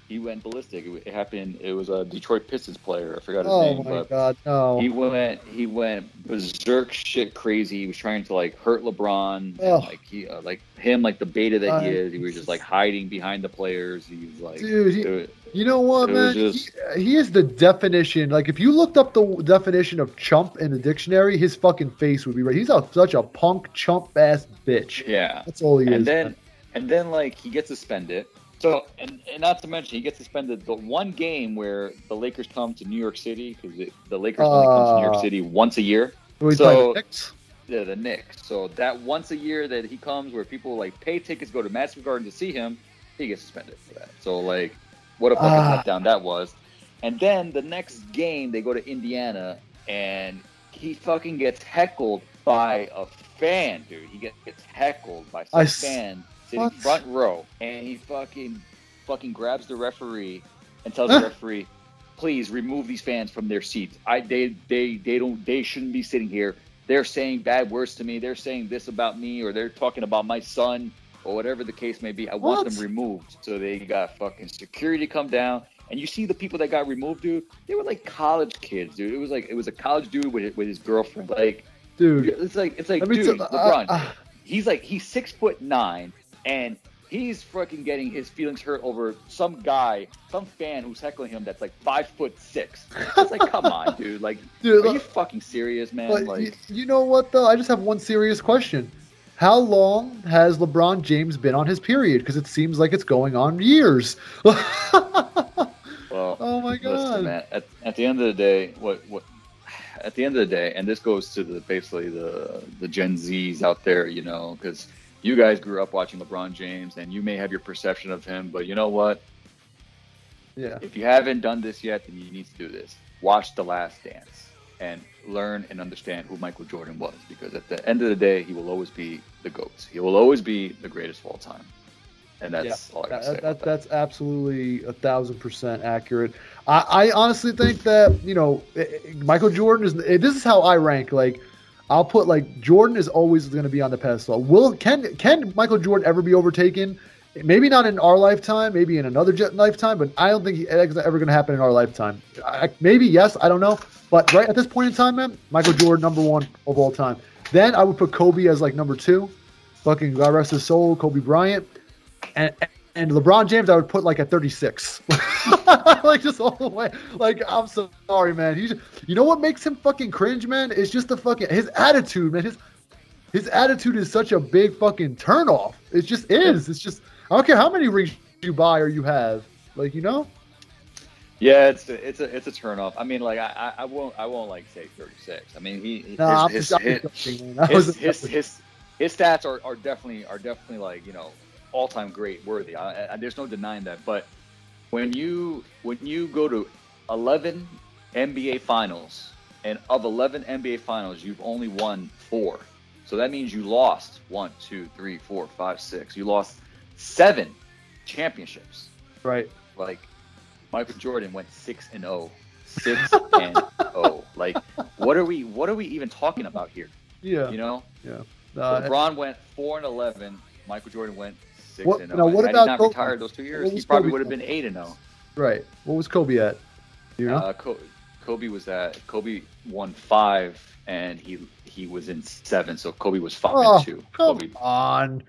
he went ballistic. It, happened. It was a Detroit Pistons player. I forgot his oh name. Oh my god, no! He went. He went berserk shit crazy. He was trying to like hurt LeBron. Oh. Like he, uh, like him, like the beta that he is. He was just like hiding behind the players. He was like, dude. He, it, you know what, man? Just, he, he is the definition. Like if you looked up the definition of chump in the dictionary, his fucking face would be right. He's a, such a punk chump ass bitch. Yeah, that's all he and is. And then, man. and then like he gets suspended so, and, and not to mention, he gets suspended the one game where the Lakers come to New York City because the Lakers uh, only come to New York uh, City once a year. So, the yeah, the Knicks. So that once a year that he comes, where people like pay tickets, go to Madison Garden to see him, he gets suspended for that. So like, what a fucking uh, letdown that was. And then the next game, they go to Indiana, and he fucking gets heckled by a fan, dude. He gets, gets heckled by some I fan sitting what? front row, and he fucking fucking grabs the referee and tells the referee, "Please remove these fans from their seats. I they they they don't they shouldn't be sitting here. They're saying bad words to me. They're saying this about me, or they're talking about my son, or whatever the case may be. I what? want them removed." So they got fucking security come down. And you see the people that got removed, dude. They were like college kids, dude. It was like it was a college dude with with his girlfriend. Like, dude, it's like it's like, dude, t- LeBron. Uh, uh, he's like he's six foot nine and he's fucking getting his feelings hurt over some guy, some fan who's heckling him that's like five foot six. It's like, come on, dude. Like, dude, are you fucking serious, man? Like, you, you know what though? I just have one serious question. How long has LeBron James been on his period? Because it seems like it's going on years. oh my god, listen, man. At, at the end of the day, what what at the end of the day, and this goes to the basically the the Gen Zs out there, you know, because you guys grew up watching LeBron James, and you may have your perception of him, but you know what? Yeah. If you haven't done this yet, then you need to do this. Watch The Last Dance and learn and understand who Michael Jordan was, because at the end of the day, he will always be the goat. He will always be the greatest of all time. And that's yeah, all I that, that, that. That's absolutely a thousand percent accurate. I, I honestly think that you know Michael Jordan is. This is how I rank. Like, I'll put like Jordan is always going to be on the pedestal. Will can can Michael Jordan ever be overtaken? Maybe not in our lifetime, maybe in another lifetime, but I don't think it's ever going to happen in our lifetime. I, maybe yes, I don't know. But right at this point in time, man, Michael Jordan number one of all time. Then I would put Kobe as like number two. Fucking God rest his soul, Kobe Bryant and and LeBron James, I would put like a 36, like just all the way. Like I'm so sorry, man. He's, you know what makes him fucking cringe, man? It's just the fucking his attitude, man. His his attitude is such a big fucking turnoff. It just is. It's just I don't care how many rings you buy or you have, like you know. Yeah, it's a, it's a it's a turnoff. I mean, like I, I won't I won't like say 36. I mean, he no, his, his, his, his, his, his, his stats are, are definitely are definitely like you know all-time great worthy. I, I, there's no denying that. But when you when you go to 11 NBA finals, and of 11 NBA finals, you've only won four. So that means you lost one, two, three, four, five, six. You lost seven championships. Right. Like Michael Jordan went six and zero. Oh. Six and zero. Oh. Like what are we? What are we even talking about here? Yeah. You know. Yeah. Uh, LeBron went four and eleven. Michael Jordan went six what, and zero. Now, what Had about not Kobe? retired those two years, he probably Kobe would have been eight and zero. Right. What was Kobe at? You know? Uh, Kobe was at Kobe won five, and he he was in seven. So Kobe was five oh, and two. Come Kobe, on,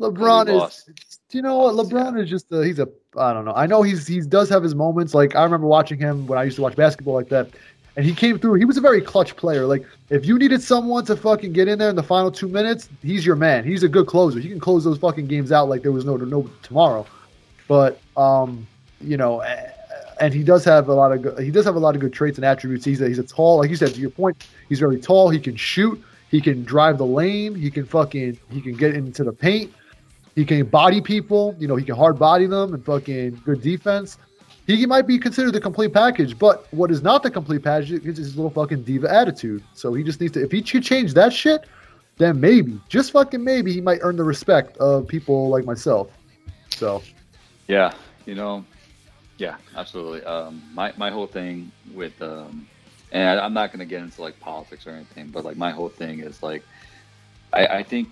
LeBron is. Do you know what? LeBron yeah. is just a, he's a I don't know. I know he's he does have his moments. Like I remember watching him when I used to watch basketball like that and he came through. He was a very clutch player. Like if you needed someone to fucking get in there in the final two minutes, he's your man. He's a good closer. He can close those fucking games out like there was no no tomorrow. But um, you know, and he does have a lot of good, he does have a lot of good traits and attributes. He's a, he's a tall, like you said to your point. He's very tall. He can shoot. He can drive the lane. He can fucking he can get into the paint. He can body people. You know, he can hard body them and fucking good defense he might be considered the complete package. But what is not the complete package is his little fucking diva attitude. So he just needs to, if he could change that shit, then maybe, just fucking maybe, he might earn the respect of people like myself. So, yeah, you know, yeah, absolutely. Um, my my whole thing with, um, and I, I'm not gonna get into like politics or anything, but like my whole thing is like, I, I think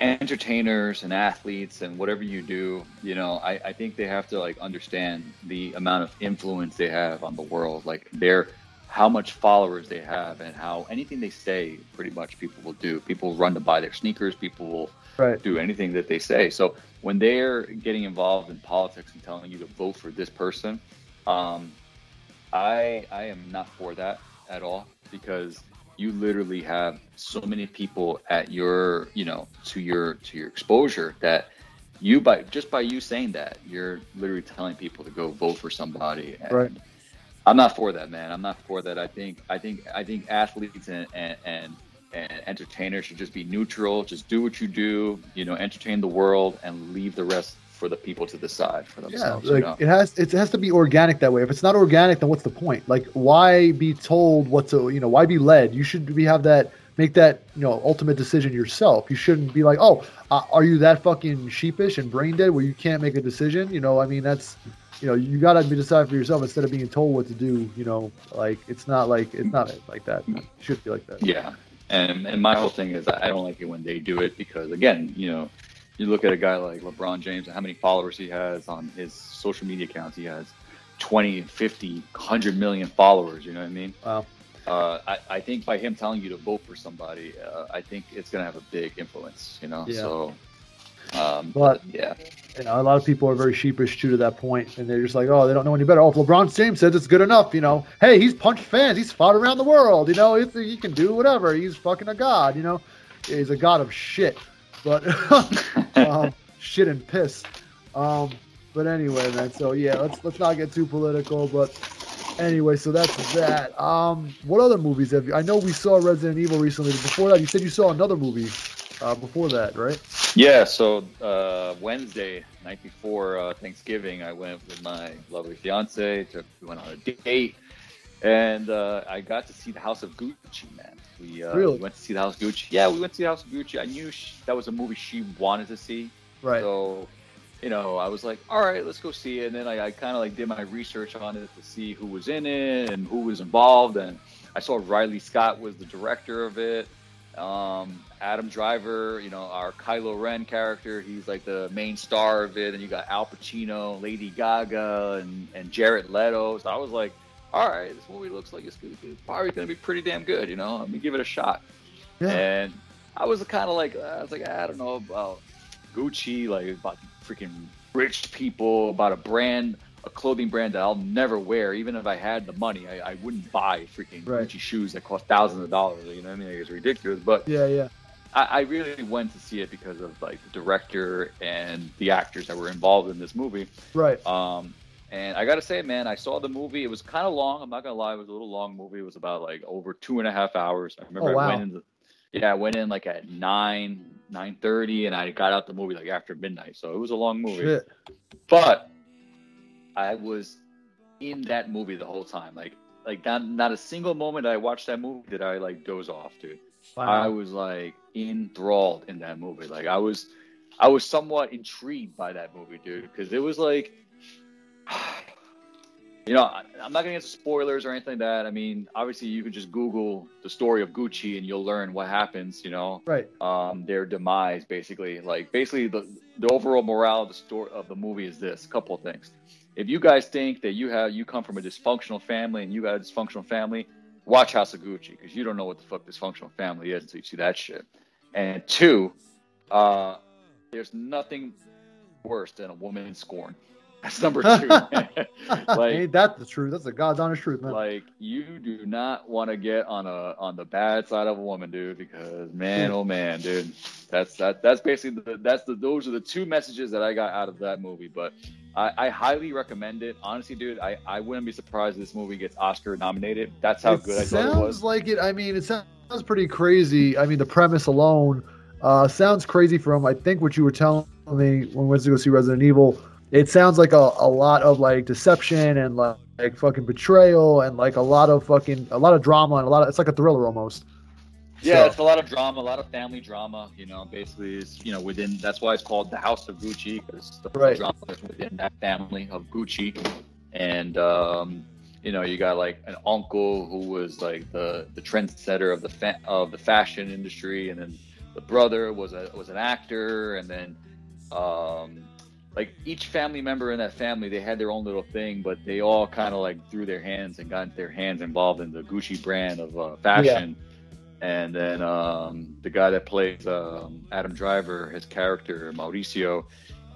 entertainers and athletes and whatever you do, you know, I, I think they have to like understand the amount of influence they have on the world. Like they're how much followers they have and how anything they say pretty much people will do. People run to buy their sneakers, people will right. do anything that they say. So when they're getting involved in politics and telling you to vote for this person, um, I I am not for that at all because you literally have so many people at your you know to your to your exposure that you by just by you saying that you're literally telling people to go vote for somebody. And right. I'm not for that man. I'm not for that. I think i think i think athletes and and, and and entertainers should just be neutral. Just do what you do you know entertain the world and leave the rest for the people to decide for themselves. Yeah, like it has it has to be organic that way. If it's not organic, then what's the point? Like why be told what to you know, why be led? You should be have that make that you know ultimate decision yourself. You shouldn't be like, oh, uh, are you that fucking sheepish and brain dead where you can't make a decision? You know, I mean that's you know you gotta be decide for yourself instead of being told what to do. You know, like it's not like it's not like that. It should be like that. Yeah. And, and my whole thing is I don't like it when they do it because again, you know, you look at a guy like LeBron James and how many followers he has on his social media accounts. He has 20, 50, 100 million followers. You know what I mean? Wow. Uh, I, I, think by him telling you to vote for somebody, uh, I think it's going to have a big influence, you know? Yeah. So, um, but, yeah. You know, a lot of people are very sheepish too to that point, and they're just like, oh, they don't know any better. Oh, if LeBron James says it's good enough, you know, hey, he's punched fans, he's fought around the world, you know, he can do whatever. He's fucking a god, you know? He's a god of shit but um, shit and piss. Um, but anyway, man. So yeah, let's let's not get too political, but anyway, so that's that. Um, what other movies have you? I know we saw Resident Evil recently. Before that, you said you saw another movie uh, before that, right? Yeah. So uh, Wednesday night before uh, Thanksgiving, I went with my lovely fiance. To, we went on a date, and uh, I got to see the House of Gucci. Man, we, uh, really? we went to see the House of Gucci. Yeah, we went to see the House of Gucci. I knew she, that was a movie she wanted to see. Right. So you know, I was like, all right, let's go see it. And then I, I kind of like did my research on it to see who was in it and who was involved. And I saw Ridley Scott was the director of it. Um, Adam Driver, you know, our Kylo Ren character, he's like the main star of it. And you got Al Pacino, Lady Gaga, and, and Jared Leto. So I was like, all right, this movie looks like it's, it's probably going to be pretty damn good, you know? Let me give it a shot. Yeah. And I was kind of like, I was like, I don't know about Gucci, like about freaking rich people, about a brand, a clothing brand that I'll never wear. Even if I had the money, I, I wouldn't buy freaking right. Gucci shoes that cost thousands of dollars. You know what I mean? It's ridiculous. But yeah, yeah. I, I really went to see it because of like the director and the actors that were involved in this movie. Right. Um, and I gotta say, man, I saw the movie. It was kind of long. I'm not gonna lie, it was a little long movie. It was about like over two and a half hours. I remember oh, wow. I went in. The, yeah, I went in like at nine nine thirty, and I got out the movie like after midnight. So it was a long movie. Shit. But I was in that movie the whole time. Like like not not a single moment I watched that movie did I like doze off, dude. Wow. I was like enthralled in that movie. Like I was I was somewhat intrigued by that movie, dude, because it was like you know, I'm not going to get spoilers or anything like that. I mean, obviously, you can just Google the story of Gucci and you'll learn what happens. You know, right? Um, their demise, basically. Like, basically, the the overall morale of the story of the movie is this: a couple of things. If you guys think that you have you come from a dysfunctional family and you got a dysfunctional family, watch House of Gucci because you don't know what the fuck dysfunctional family is until you see that shit. And two, uh, there's nothing worse than a woman scorned. That's number two. like, Ain't that the truth? That's the god's honest truth, man. Like you do not want to get on a on the bad side of a woman, dude, because man, oh man, dude, that's that that's basically the, that's the those are the two messages that I got out of that movie. But I, I highly recommend it. Honestly, dude, I, I wouldn't be surprised if this movie gets Oscar nominated. That's how it good I thought it was. Sounds like it. I mean, it sounds pretty crazy. I mean, the premise alone uh, sounds crazy. From I think what you were telling me when we went to go see Resident Evil it sounds like a, a lot of like deception and like, like fucking betrayal and like a lot of fucking a lot of drama and a lot of it's like a thriller almost. Yeah, so. it's a lot of drama, a lot of family drama. You know, basically, it's you know within. That's why it's called the House of Gucci because the right. drama is within that family of Gucci, and um, you know you got like an uncle who was like the the trendsetter of the fa- of the fashion industry, and then the brother was a was an actor, and then um, like each family member in that family, they had their own little thing, but they all kind of like threw their hands and got their hands involved in the Gucci brand of uh, fashion. Yeah. And then um, the guy that plays um, Adam Driver, his character Mauricio,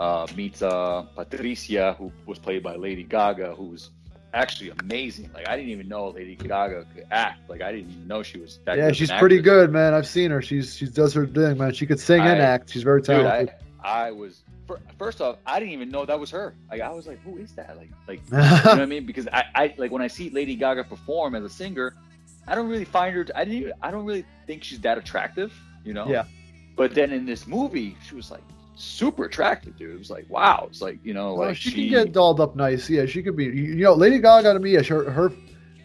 uh, meets uh, Patricia, who was played by Lady Gaga, who's actually amazing. Like I didn't even know Lady Gaga could act. Like I didn't even know she was. yeah, she's pretty good, man. I've seen her. She's she does her thing, man. She could sing I, and act. She's very talented. Dude, I, I was first off, I didn't even know that was her. Like I was like, who is that? Like, like you know what I mean? Because I, I like when I see Lady Gaga perform as a singer, I don't really find her. I didn't. Even, I don't really think she's that attractive. You know? Yeah. But then in this movie, she was like super attractive, dude. It was like wow. It's like you know, like she, she, can get dolled up nice. Yeah, she could be. You know, Lady Gaga to me, her, her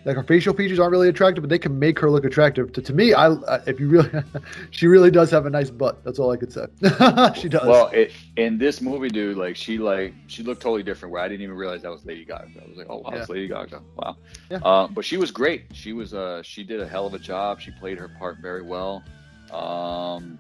like her facial features aren't really attractive, but they can make her look attractive. To, to me, I if you really, she really does have a nice butt. That's all I could say. she does. Well, it, in this movie, dude, like she like she looked totally different. Where I didn't even realize that was Lady Gaga. I was like, oh wow, yeah. it's Lady Gaga. Wow. Yeah. Uh, but she was great. She was uh she did a hell of a job. She played her part very well. Um,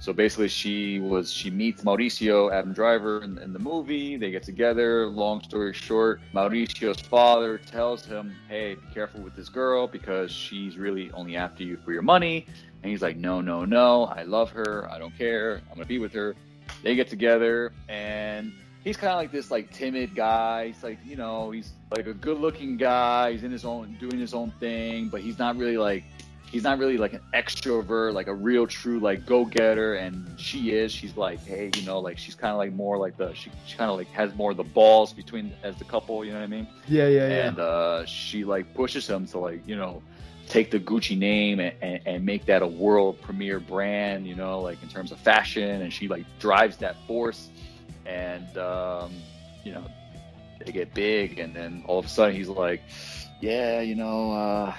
so basically, she was she meets Mauricio, Adam Driver, in, in, the movie. They get together. Long story short, Mauricio's father tells him, "Hey, be careful with this girl because she's really only after you for your money." And he's like, "No, no, no. I love her. I don't care. I'm gonna be with her." They get together, and he's kind of like this like timid guy. He's like, you know, he's like a good-looking guy. He's in his own, doing his own thing, but he's not really like he's not really like an extrovert, like a real true like go getter, and she is. She's like, hey, you know, like she's kind of like more like the she, she kind of like has more of the balls between as the couple. You know what I mean? Yeah, yeah, yeah. And uh, she like pushes him to like you know take the Gucci name and, and, and, make that a world premiere brand, you know, like in terms of fashion. And she like drives that force. And, um, you know, they get big. And then all of a sudden he's like, yeah, you know, uh,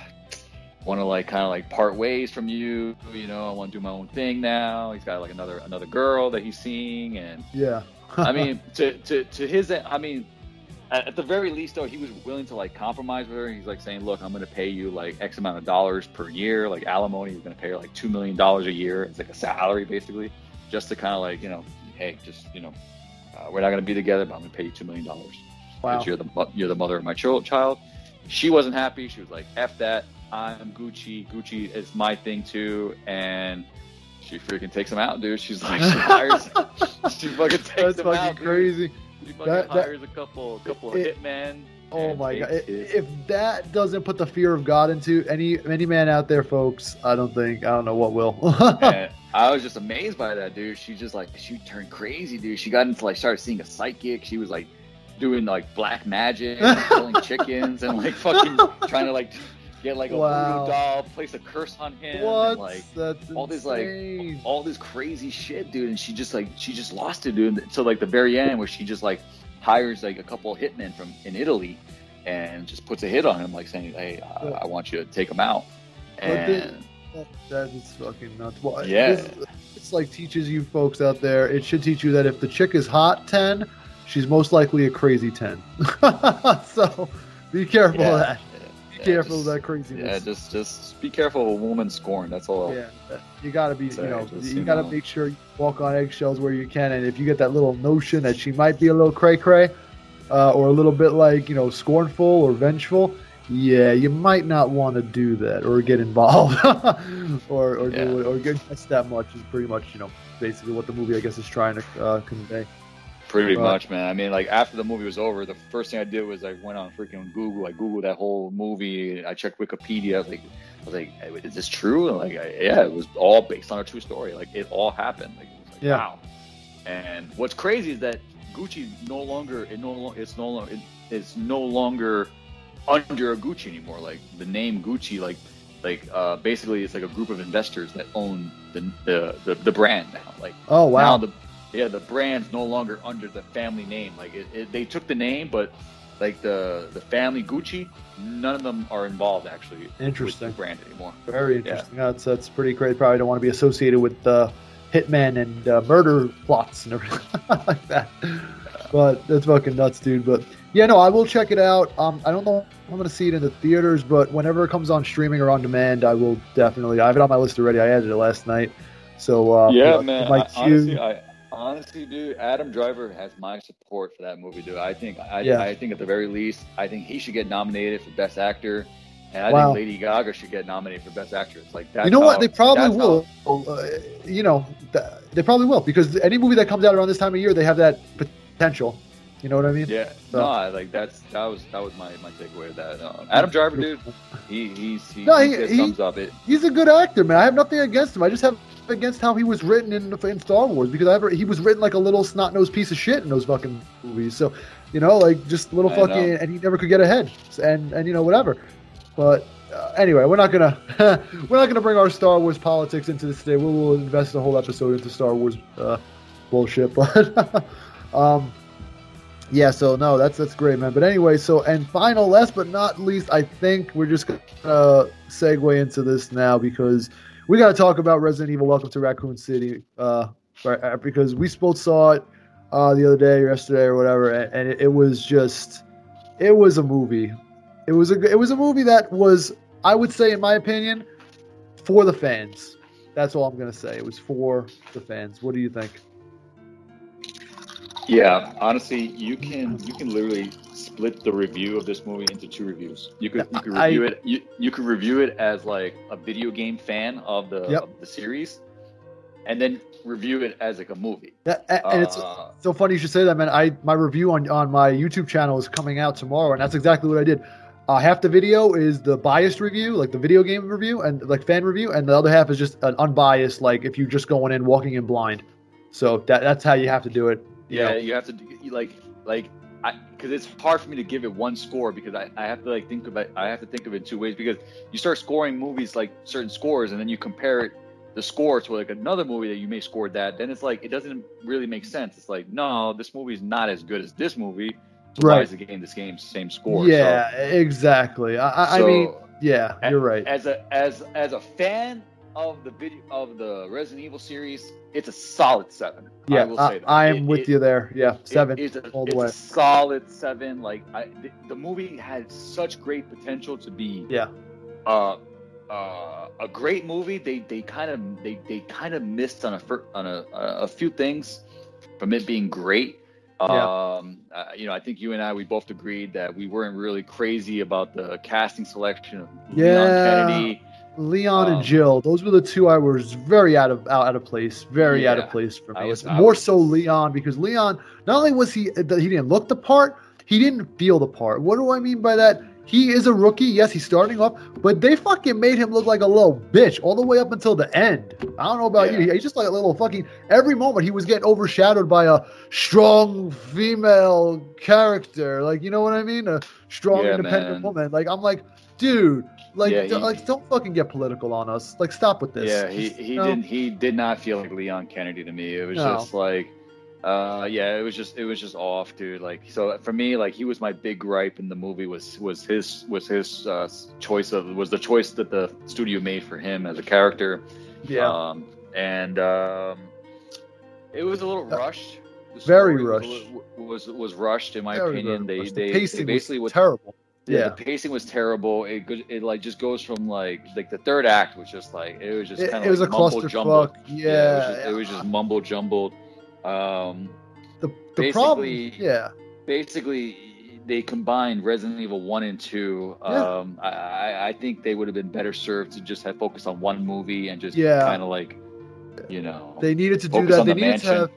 want to like kind of like part ways from you. You know, I want to do my own thing now. He's got like another another girl that he's seeing, and yeah. I mean, to to to his, I mean, at the very least though, he was willing to like compromise with her. He's like saying, "Look, I'm going to pay you like X amount of dollars per year, like alimony. He's going to pay her like two million dollars a year. It's like a salary basically, just to kind of like you know, hey, just you know, uh, we're not going to be together, but I'm going to pay you two million dollars. Wow. You're the you're the mother of my child. She wasn't happy. She was like, "F that. I'm Gucci. Gucci is my thing too." And she freaking takes him out, dude. She's like, she hires, she fucking takes That's him fucking out, crazy. Dude. She fucking that, hires that, a couple, a couple it, of hitmen. Oh my god! If that doesn't put the fear of God into any any man out there, folks, I don't think I don't know what will. I was just amazed by that, dude. She just like she turned crazy, dude. She got into like started seeing a psychic. She was like doing like black magic, killing chickens, and like fucking trying to like get like a wow. voodoo doll, place a curse on him, what? and like That's all this like all this crazy shit, dude. And she just like she just lost it, dude. So like the very end where she just like hires like a couple of hitmen from in Italy and just puts a hit on him, like saying, "Hey, I, I want you to take him out." And that, that is fucking nuts. Well, yeah, this, it's like teaches you folks out there. It should teach you that if the chick is hot ten, she's most likely a crazy ten. so be careful yeah. of that careful just, of that craziness. Yeah, just just be careful of a woman scorn. That's all. Yeah, you got to be. Say, you know, just, you, you got to make sure you walk on eggshells where you can. And if you get that little notion that she might be a little cray cray, uh, or a little bit like you know scornful or vengeful, yeah, you might not want to do that or get involved or or, yeah. do, or get that much is pretty much you know basically what the movie I guess is trying to uh, convey. Pretty uh, much, man. I mean, like after the movie was over, the first thing I did was I went on freaking Google. I googled that whole movie. I checked Wikipedia. I was like, I was like, is this true? And like, I, yeah, it was all based on a true story. Like, it all happened. Like, like yeah. wow. And what's crazy is that Gucci no longer, it no longer, it's no longer, it, it's no longer under a Gucci anymore. Like the name Gucci, like, like uh, basically, it's like a group of investors that own the the, the, the brand now. Like, oh wow, now the yeah, the brand's no longer under the family name. Like it, it, they took the name, but like the the family Gucci, none of them are involved actually. Interesting. With the brand anymore. Very interesting. Yeah. That's that's pretty great. Probably don't want to be associated with uh, hitmen and uh, murder plots and everything like that. But that's fucking nuts, dude. But yeah, no, I will check it out. Um, I don't know I'm going to see it in the theaters, but whenever it comes on streaming or on demand, I will definitely. I have it on my list already. I added it last night. So uh, yeah, you know, man. I, honestly, I, honestly, dude, Adam Driver has my support for that movie, dude. I think, I, yeah. I think at the very least, I think he should get nominated for Best Actor, and I wow. think Lady Gaga should get nominated for Best Actress. Like that. You know how, what? They probably will. How, uh, you know, they probably will because any movie that comes out around this time of year, they have that potential. You know what I mean? Yeah. So. No, like that's that was that was my my takeaway of that. Um, Adam Driver, dude, he he's he, no, he, he, thumbs up. It. He's a good actor, man. I have nothing against him. I just have against how he was written in, in Star Wars because I ever, he was written like a little snot nosed piece of shit in those fucking movies. So, you know, like just little fucking, and he never could get ahead, and and you know whatever. But uh, anyway, we're not gonna we're not gonna bring our Star Wars politics into this today. We will invest a whole episode into Star Wars uh, bullshit, but. um, yeah, so no, that's that's great, man. But anyway, so and final, last but not least, I think we're just gonna segue into this now because we got to talk about Resident Evil: Welcome to Raccoon City, uh, uh, because we both saw it uh, the other day or yesterday or whatever, and, and it, it, was just, it was a movie. It was a it was a movie that was, I would say, in my opinion, for the fans. That's all I'm gonna say. It was for the fans. What do you think? Yeah, honestly, you can you can literally split the review of this movie into two reviews. You could you could review I, it you, you could review it as like a video game fan of the yep. of the series, and then review it as like a movie. Yeah, and uh, it's so funny you should say that, man. I my review on on my YouTube channel is coming out tomorrow, and that's exactly what I did. Uh, half the video is the biased review, like the video game review and like fan review, and the other half is just an unbiased, like if you're just going in walking in blind. So that that's how you have to do it. You yeah, know? you have to you like like because it's hard for me to give it one score because I, I have to like think about I have to think of it two ways because you start scoring movies like certain scores and then you compare it the score to like another movie that you may score that then it's like it doesn't really make sense. It's like no this movie is not as good as this movie. So right. why is the game this game same score? Yeah so, exactly. I, so, I mean yeah you're right. as a as as a fan of the video of the Resident Evil series, it's a solid seven. Yeah, I, I am it, with it, you there. Yeah, seven it, a, all the way. solid seven. Like I, the, the, movie had such great potential to be. Yeah. Uh, uh, a great movie. They they kind of they they kind of missed on a on a a few things from it being great. Yeah. Um, uh, you know, I think you and I we both agreed that we weren't really crazy about the casting selection of yeah. Leon Kennedy Leon um, and Jill, those were the two I was very out of out, out of place, very yeah, out of place for me. Was, More was, so Leon because Leon, not only was he he didn't look the part, he didn't feel the part. What do I mean by that? He is a rookie. Yes, he's starting off, but they fucking made him look like a little bitch all the way up until the end. I don't know about yeah. you. He's just like a little fucking. Every moment he was getting overshadowed by a strong female character. Like you know what I mean? A strong, yeah, independent man. woman. Like I'm like, dude, like, yeah, he, like don't fucking get political on us. Like, stop with this. Yeah, he, he didn't he did not feel like Leon Kennedy to me. It was no. just like, uh, yeah, it was just it was just off, dude. Like, so for me, like he was my big gripe in the movie was was his was his uh, choice of was the choice that the studio made for him as a character. Yeah. Um, and um, it was a little uh, rushed. Very rushed. Was, was, was rushed in my very, opinion. Very they, they, they basically was terrible yeah, the pacing was terrible. It it like just goes from like like the third act was just like it was just kind of it, was like a mumble jumbled. Yeah, yeah, it, was just, it was just mumble jumbled. Um, the the problem, yeah, basically they combined Resident Evil one and two. Yeah. Um, I I think they would have been better served to just have focused on one movie and just yeah. kind of like you know they needed to do that. They the needed mansion. to have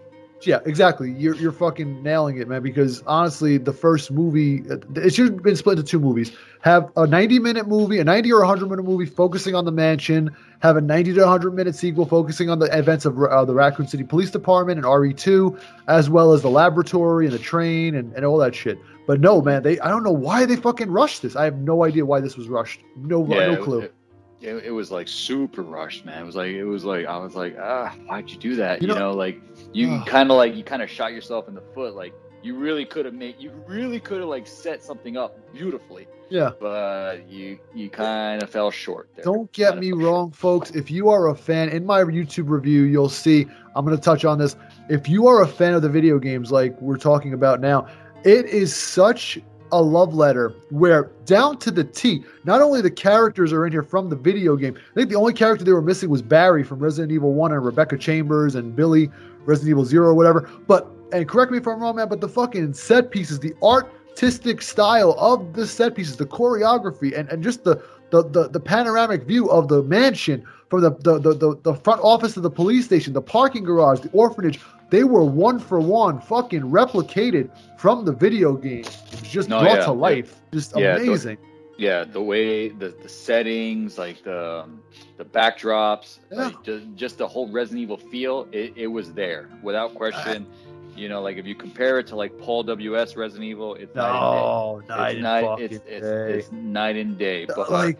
yeah, exactly. You're you're fucking nailing it, man. Because honestly, the first movie it should have been split into two movies. Have a 90 minute movie, a 90 or 100 minute movie focusing on the mansion. Have a 90 to 100 minute sequel focusing on the events of uh, the Raccoon City Police Department and RE2, as well as the laboratory and the train and, and all that shit. But no, man, they I don't know why they fucking rushed this. I have no idea why this was rushed. No, yeah, no clue. It, it, it, was like super rushed, man. It was like it was like I was like, ah, why'd you do that? You, you know, know, like you kind of like you kind of shot yourself in the foot. Like you really could have made, you really could have like set something up beautifully. Yeah, but you you kind of fell short. There. Don't get me wrong, short. folks. If you are a fan, in my YouTube review, you'll see I'm going to touch on this. If you are a fan of the video games like we're talking about now, it is such a love letter where down to the T, not only the characters are in here from the video game. I think the only character they were missing was Barry from Resident Evil 1 and Rebecca Chambers and Billy Resident Evil 0 or whatever. But and correct me if I'm wrong, man, but the fucking set pieces, the artistic style of the set pieces, the choreography, and, and just the, the the the panoramic view of the mansion from the the, the the front office of the police station, the parking garage, the orphanage, they were one for one fucking replicated from the video game. just no, brought yeah, to life. Just yeah, amazing. The, yeah, the way the, the settings, like the um, the backdrops, like just, just, the whole Resident Evil feel, it, it was there without question. Uh, you know, like if you compare it to like Paul W.S. Resident Evil, it's no, night and day. Night, it's, it's, it's, it's, night and day. But like,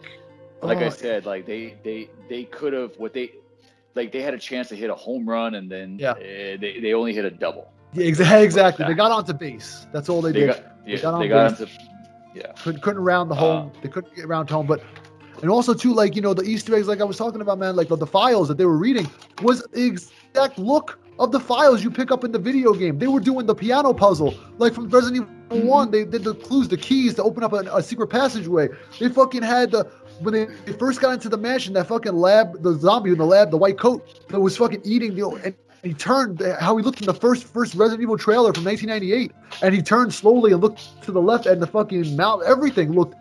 like oh, I said, like they they they could have what they like they had a chance to hit a home run and then yeah. Uh, they, they only hit a double. Yeah, exactly. exactly. They got onto base. That's all they, they did. Got, yeah, they got, on they got onto. Yeah. Couldn't couldn't round the home. Uh, they couldn't get around home, but and also too like you know the Easter eggs like I was talking about, man. Like the, the files that they were reading was the exact look of the files you pick up in the video game. They were doing the piano puzzle, like from Resident Evil mm-hmm. One. They did the clues, the keys to open up a, a secret passageway. They fucking had the when they, they first got into the mansion, that fucking lab, the zombie in the lab, the white coat that was fucking eating the and he turned how he looked in the first first Resident Evil trailer from 1998, and he turned slowly and looked to the left, and the fucking mouth, everything looked.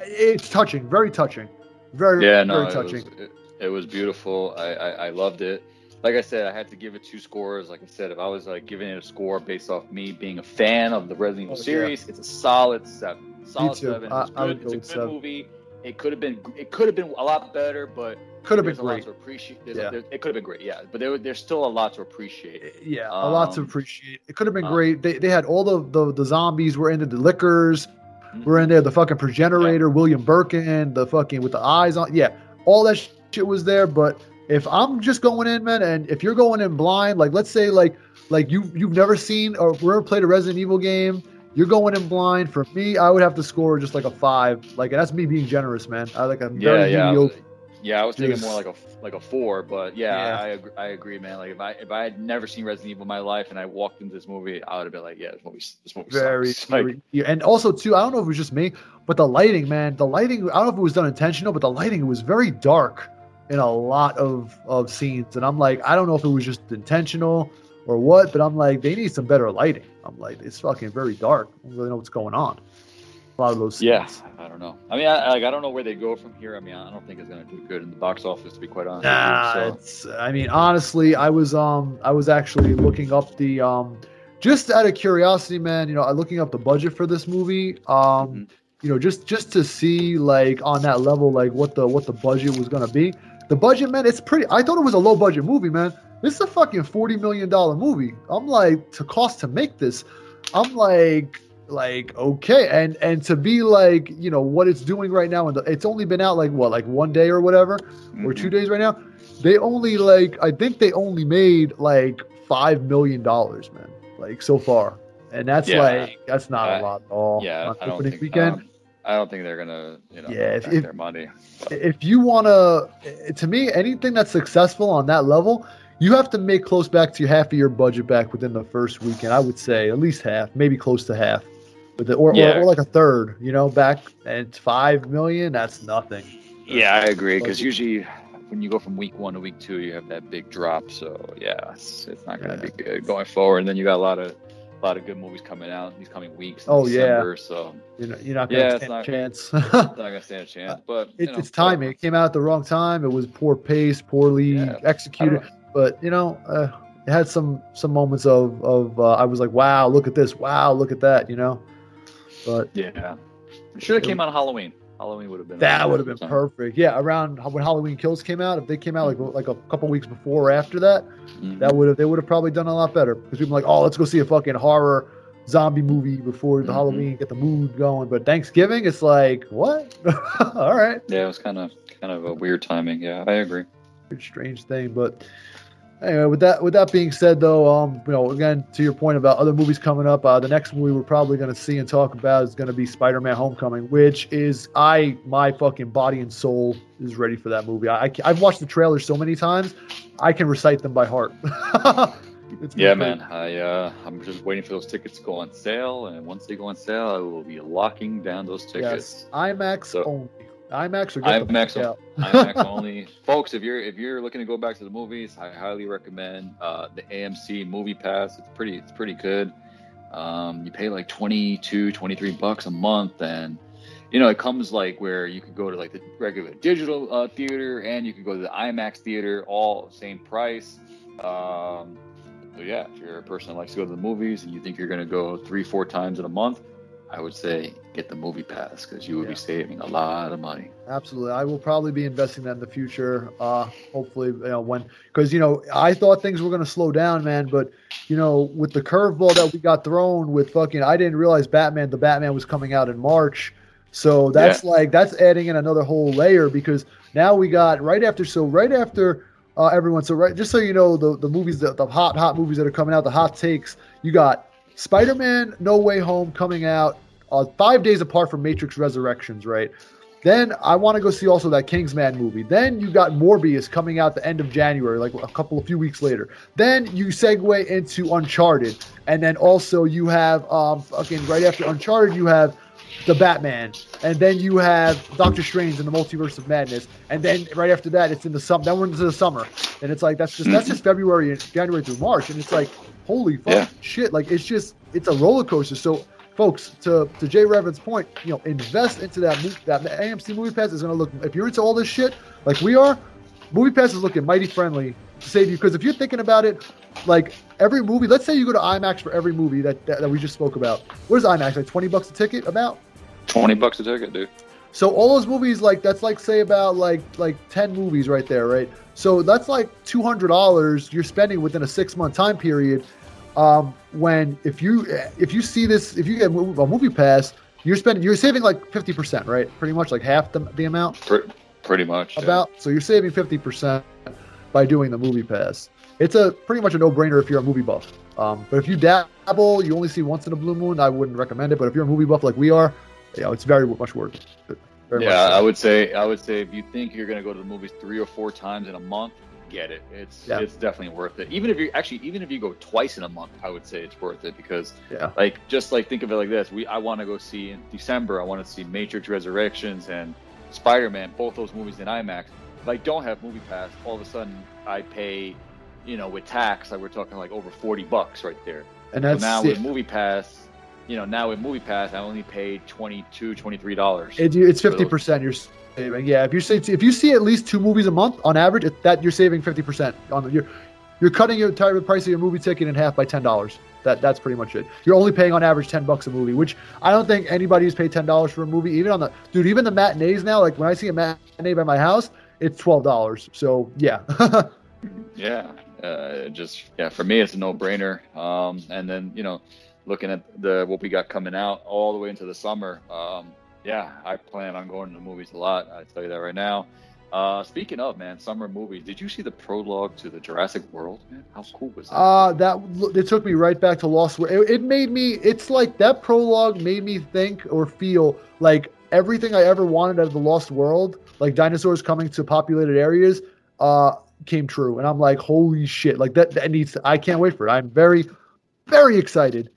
It's touching, very touching, very yeah, no, very touching. It was, it, it was beautiful. I, I, I loved it. Like I said, I had to give it two scores. Like I said, if I was like giving it a score based off me being a fan of the Resident Evil oh, series, yeah. it's a solid seven solid seven. It was I, good. it's a good seven. movie. It could have been it could have been a lot better, but could have been great. to appreciate. yeah. it could have been great, yeah. But there, there's still a lot to appreciate. Yeah, um, a lot to um, appreciate. It could have been um, great. They, they had all the, the the zombies were into the lickers. Mm-hmm. We're in there. The fucking progenitor, yeah. William Birkin, the fucking with the eyes on. Yeah, all that shit was there. But if I'm just going in, man, and if you're going in blind, like let's say like like you you've never seen or never played a Resident Evil game, you're going in blind. For me, I would have to score just like a five. Like that's me being generous, man. I like a very yeah, yeah. Yeah, I was thinking more like a like a four, but yeah, yeah. I agree, I agree, man. Like if I if I had never seen Resident Evil in my life and I walked into this movie, I would have been like, yeah, this movie, this movie very, sucks. Very, yeah. and also too, I don't know if it was just me, but the lighting, man, the lighting. I don't know if it was done intentional, but the lighting was very dark in a lot of of scenes, and I'm like, I don't know if it was just intentional or what, but I'm like, they need some better lighting. I'm like, it's fucking very dark. I don't really know what's going on. A lot of those. Yeah, I don't know. I mean, I, like, I don't know where they go from here. I mean, I don't think it's going to do good in the box office, to be quite honest. Nah, so. it's. I mean, honestly, I was um, I was actually looking up the um, just out of curiosity, man. You know, looking up the budget for this movie. Um, mm-hmm. you know, just just to see like on that level, like what the what the budget was going to be. The budget, man, it's pretty. I thought it was a low budget movie, man. This is a fucking forty million dollar movie. I'm like to cost to make this. I'm like like okay and and to be like you know what it's doing right now and it's only been out like what like one day or whatever mm-hmm. or two mm-hmm. days right now they only like i think they only made like five million dollars man like so far and that's yeah. like that's not uh, a lot at all yeah I don't think, weekend um, I don't think they're gonna, you know, yeah, if, if, their money. If you wanna, to me, anything that's successful on that level, you have to make close back to half of your budget back within the first weekend. I would say at least half, maybe close to half, but the, or, yeah. or, or like a third. You know, back and five million. That's nothing. Yeah, I agree. Because usually when you go from week one to week two, you have that big drop. So yeah, it's, it's not going to yeah. be good going forward. And then you got a lot of a lot of good movies coming out these coming weeks. Oh December, yeah. So you're not, you're not going to yeah, stand not, a chance. not going to stand a chance. But it, know, it's timing. It came out at the wrong time. It was poor pace, poorly yeah. executed. But you know, uh, it had some some moments of of uh, I was like, wow, look at this, wow, look at that, you know. But yeah, it should have came out Halloween. Halloween would have been that would have been perfect. Yeah, around when Halloween Kills came out, if they came out like mm-hmm. like a couple weeks before or after that, mm-hmm. that would have they would have probably done a lot better because people like, oh, let's go see a fucking horror zombie movie before the mm-hmm. Halloween, get the mood going. But Thanksgiving, it's like what? All right. Yeah, it was kind of kind of a weird timing. Yeah, I agree. strange thing, but anyway, with that with that being said, though, um, you know, again to your point about other movies coming up, uh, the next movie we're probably going to see and talk about is going to be Spider-Man: Homecoming, which is I my fucking body and soul is ready for that movie. I, I have watched the trailer so many times, I can recite them by heart. yeah, man. I uh, I'm just waiting for those tickets to go on sale, and once they go on sale, I will be locking down those tickets. Yes, IMAX so, only. IMAX or IMAX, IMAX only, folks. If you're if you're looking to go back to the movies, I highly recommend uh, the AMC Movie Pass. It's pretty it's pretty good. Um, you pay like 22, 23 bucks a month, and you know it comes like where you could go to like the regular digital uh, theater, and you could go to the IMAX theater, all same price. Um, so yeah, if you're a person that likes to go to the movies and you think you're going to go three, four times in a month, I would say get the movie pass because you would yeah. be saving a lot of money. Absolutely, I will probably be investing that in the future. Uh, hopefully, you know when because you know I thought things were going to slow down, man. But you know with the curveball that we got thrown with fucking, I didn't realize Batman. The Batman was coming out in March, so that's yeah. like that's adding in another whole layer because now we got right after. So right after. Uh, everyone, so right, just so you know, the the movies, the, the hot hot movies that are coming out, the hot takes. You got Spider Man No Way Home coming out uh, five days apart from Matrix Resurrections, right? Then I want to go see also that Kingsman movie. Then you got Morbius coming out the end of January, like a couple, a few weeks later. Then you segue into Uncharted, and then also you have um fucking right after Uncharted you have the Batman, and then you have Doctor Strange in the Multiverse of Madness, and then right after that it's in the summer. Then we're into the summer, and it's like that's just that's just February and January through March, and it's like holy fuck yeah. shit, like it's just it's a roller coaster. So folks, to to Jay Revan's point, you know, invest into that that AMC Movie Pass is going to look. If you're into all this shit like we are, Movie Pass is looking mighty friendly to save you. Because if you're thinking about it, like every movie, let's say you go to IMAX for every movie that that, that we just spoke about. What is IMAX like? Twenty bucks a ticket? About twenty bucks a ticket, dude. So all those movies, like that's like say about like like ten movies right there, right? So that's like two hundred dollars you're spending within a six month time period. Um, when if you if you see this, if you get a movie pass, you're spending you're saving like fifty percent, right? Pretty much like half the, the amount. Pretty much. About yeah. so you're saving fifty percent by doing the movie pass. It's a pretty much a no brainer if you're a movie buff. Um, but if you dabble, you only see once in a blue moon. I wouldn't recommend it. But if you're a movie buff like we are, you know, it's very much worth it. Very yeah, I would say I would say if you think you're going to go to the movies three or four times in a month, get it. It's yeah. it's definitely worth it. Even if you actually even if you go twice in a month, I would say it's worth it because yeah. like just like think of it like this. We I want to go see in December. I want to see Matrix Resurrections and Spider Man, both those movies in IMAX. If I don't have Movie Pass, all of a sudden I pay, you know, with tax, like we're talking like over forty bucks right there. And that's so now it. with Movie Pass, you know, now with Movie Pass, I only paid 22 $23. It, it's 50% you're saving. Yeah, if you say if you see at least two movies a month on average, that you're saving 50% on the, you're you're cutting your entire price of your movie ticket in half by $10. That that's pretty much it. You're only paying on average 10 bucks a movie, which I don't think anybody's paid $10 for a movie even on the dude, even the matinees now, like when I see a matinee by my house, it's $12. So, yeah. yeah. Uh, just yeah, for me it's a no-brainer. Um, and then, you know, looking at the what we got coming out all the way into the summer. Um, yeah, I plan on going to the movies a lot. I tell you that right now. Uh, speaking of man, summer movies. Did you see the prologue to the Jurassic World? Man, how cool was that? Uh that it took me right back to Lost World. It, it made me. It's like that prologue made me think or feel like everything I ever wanted out of the Lost World, like dinosaurs coming to populated areas, uh, came true. And I'm like, holy shit! Like that. That needs. I can't wait for it. I'm very, very excited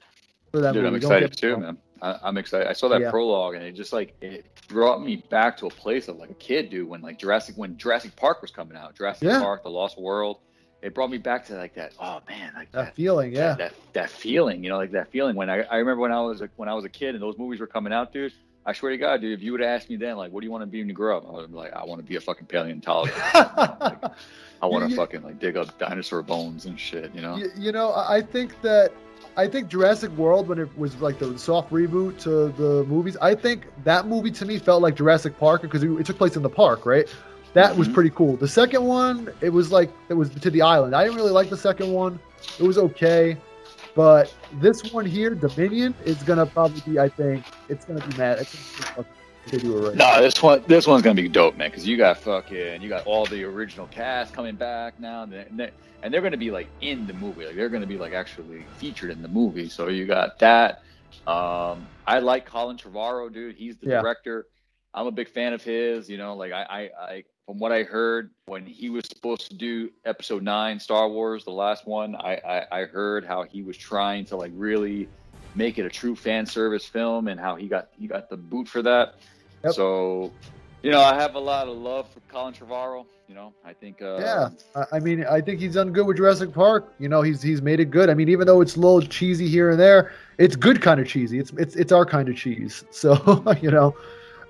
Dude, movie. I'm excited too, man. I, am excited. I saw that yeah. prologue, and it just like it brought me back to a place of like a kid, dude. When like Jurassic, when Jurassic Park was coming out, Jurassic yeah. Park, The Lost World, it brought me back to like that. Oh man, like that, that feeling, yeah, that, that, that feeling, you know, like that feeling. When I, I remember when I was a, when I was a kid and those movies were coming out, dude. I swear to God, dude, if you would have asked me then, like, what do you want to be when you grow up? I would be like, I want to be a fucking paleontologist. like, I want to fucking like dig up dinosaur bones and shit, you know. You, you know, I think that I think Jurassic World, when it was like the soft reboot to the movies, I think that movie to me felt like Jurassic Park because it, it took place in the park, right? That mm-hmm. was pretty cool. The second one, it was like it was to the island. I didn't really like the second one. It was okay, but this one here, Dominion, is gonna probably be. I think it's gonna be mad. They do it right. No, this one, this one's gonna be dope, man. Because you got fucking, you got all the original cast coming back now, and they're, and they're gonna be like in the movie. Like they're gonna be like actually featured in the movie. So you got that. Um, I like Colin Trevorrow, dude. He's the yeah. director. I'm a big fan of his. You know, like I, I, I, from what I heard, when he was supposed to do Episode Nine, Star Wars, the last one, I, I, I heard how he was trying to like really make it a true fan service film, and how he got he got the boot for that. Yep. So, you know, I have a lot of love for Colin Trevorrow. You know, I think. Uh, yeah, I mean, I think he's done good with Jurassic Park. You know, he's he's made it good. I mean, even though it's a little cheesy here and there, it's good kind of cheesy. It's it's it's our kind of cheese. So you know,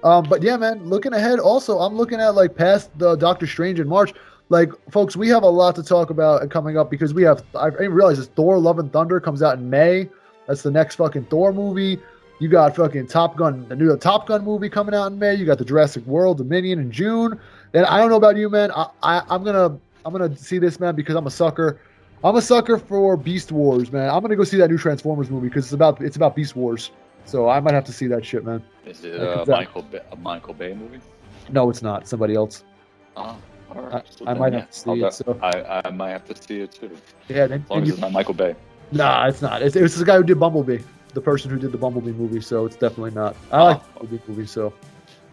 um, but yeah, man, looking ahead. Also, I'm looking at like past the Doctor Strange in March. Like, folks, we have a lot to talk about coming up because we have. I didn't realize this. Thor: Love and Thunder comes out in May. That's the next fucking Thor movie. You got fucking Top Gun, the new Top Gun movie coming out in May. You got the Jurassic World Dominion in June. And I don't know about you, man. I, I I'm gonna I'm gonna see this man because I'm a sucker. I'm a sucker for Beast Wars, man. I'm gonna go see that new Transformers movie because it's about it's about Beast Wars. So I might have to see that shit, man. Is it uh, Michael Bay, a Michael Bay movie? No, it's not. Somebody else. Oh, all right. So I, I might yeah, have to see I'll it. So. I, I might have to see it too. Yeah, then, as long as you, it's not Michael Bay. Nah, it's not. It's, it's the guy who did Bumblebee the person who did the Bumblebee movie, so it's definitely not. I like oh. the Bumblebee movie, so.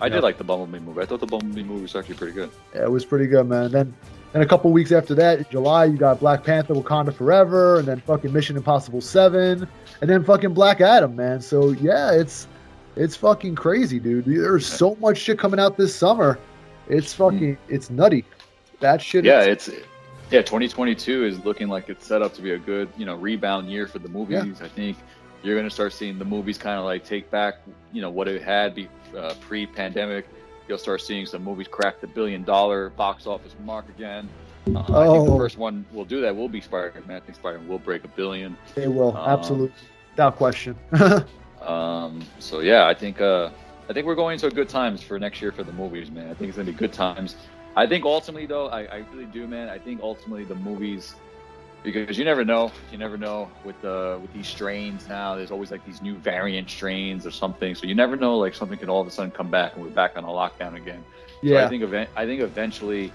I did like the Bumblebee movie. I thought the Bumblebee movie was actually pretty good. Yeah, it was pretty good, man. Then, then a couple weeks after that, in July, you got Black Panther, Wakanda Forever, and then fucking Mission Impossible Seven, and then fucking Black Adam, man. So yeah, it's it's fucking crazy, dude. There's so much shit coming out this summer. It's hmm. fucking it's nutty. That shit. Yeah, is, it's yeah. 2022 is looking like it's set up to be a good you know rebound year for the movies. Yeah. I think you're going to start seeing the movies kind of like take back, you know, what it had be, uh, pre-pandemic. You'll start seeing some movies crack the billion-dollar box office mark again. Uh, oh. I think the oh. first one will do that will be Spider-Man. I think Spider-Man will break a billion. It will, um, absolutely, without question. um, so yeah, I think uh, I think we're going into good times for next year for the movies, man. I think it's gonna be good times. I think ultimately, though, I, I really do, man. I think ultimately the movies, because you never know, you never know with the with these strains now. There's always like these new variant strains or something, so you never know. Like something could all of a sudden come back and we're back on a lockdown again. Yeah. So I think event. I think eventually,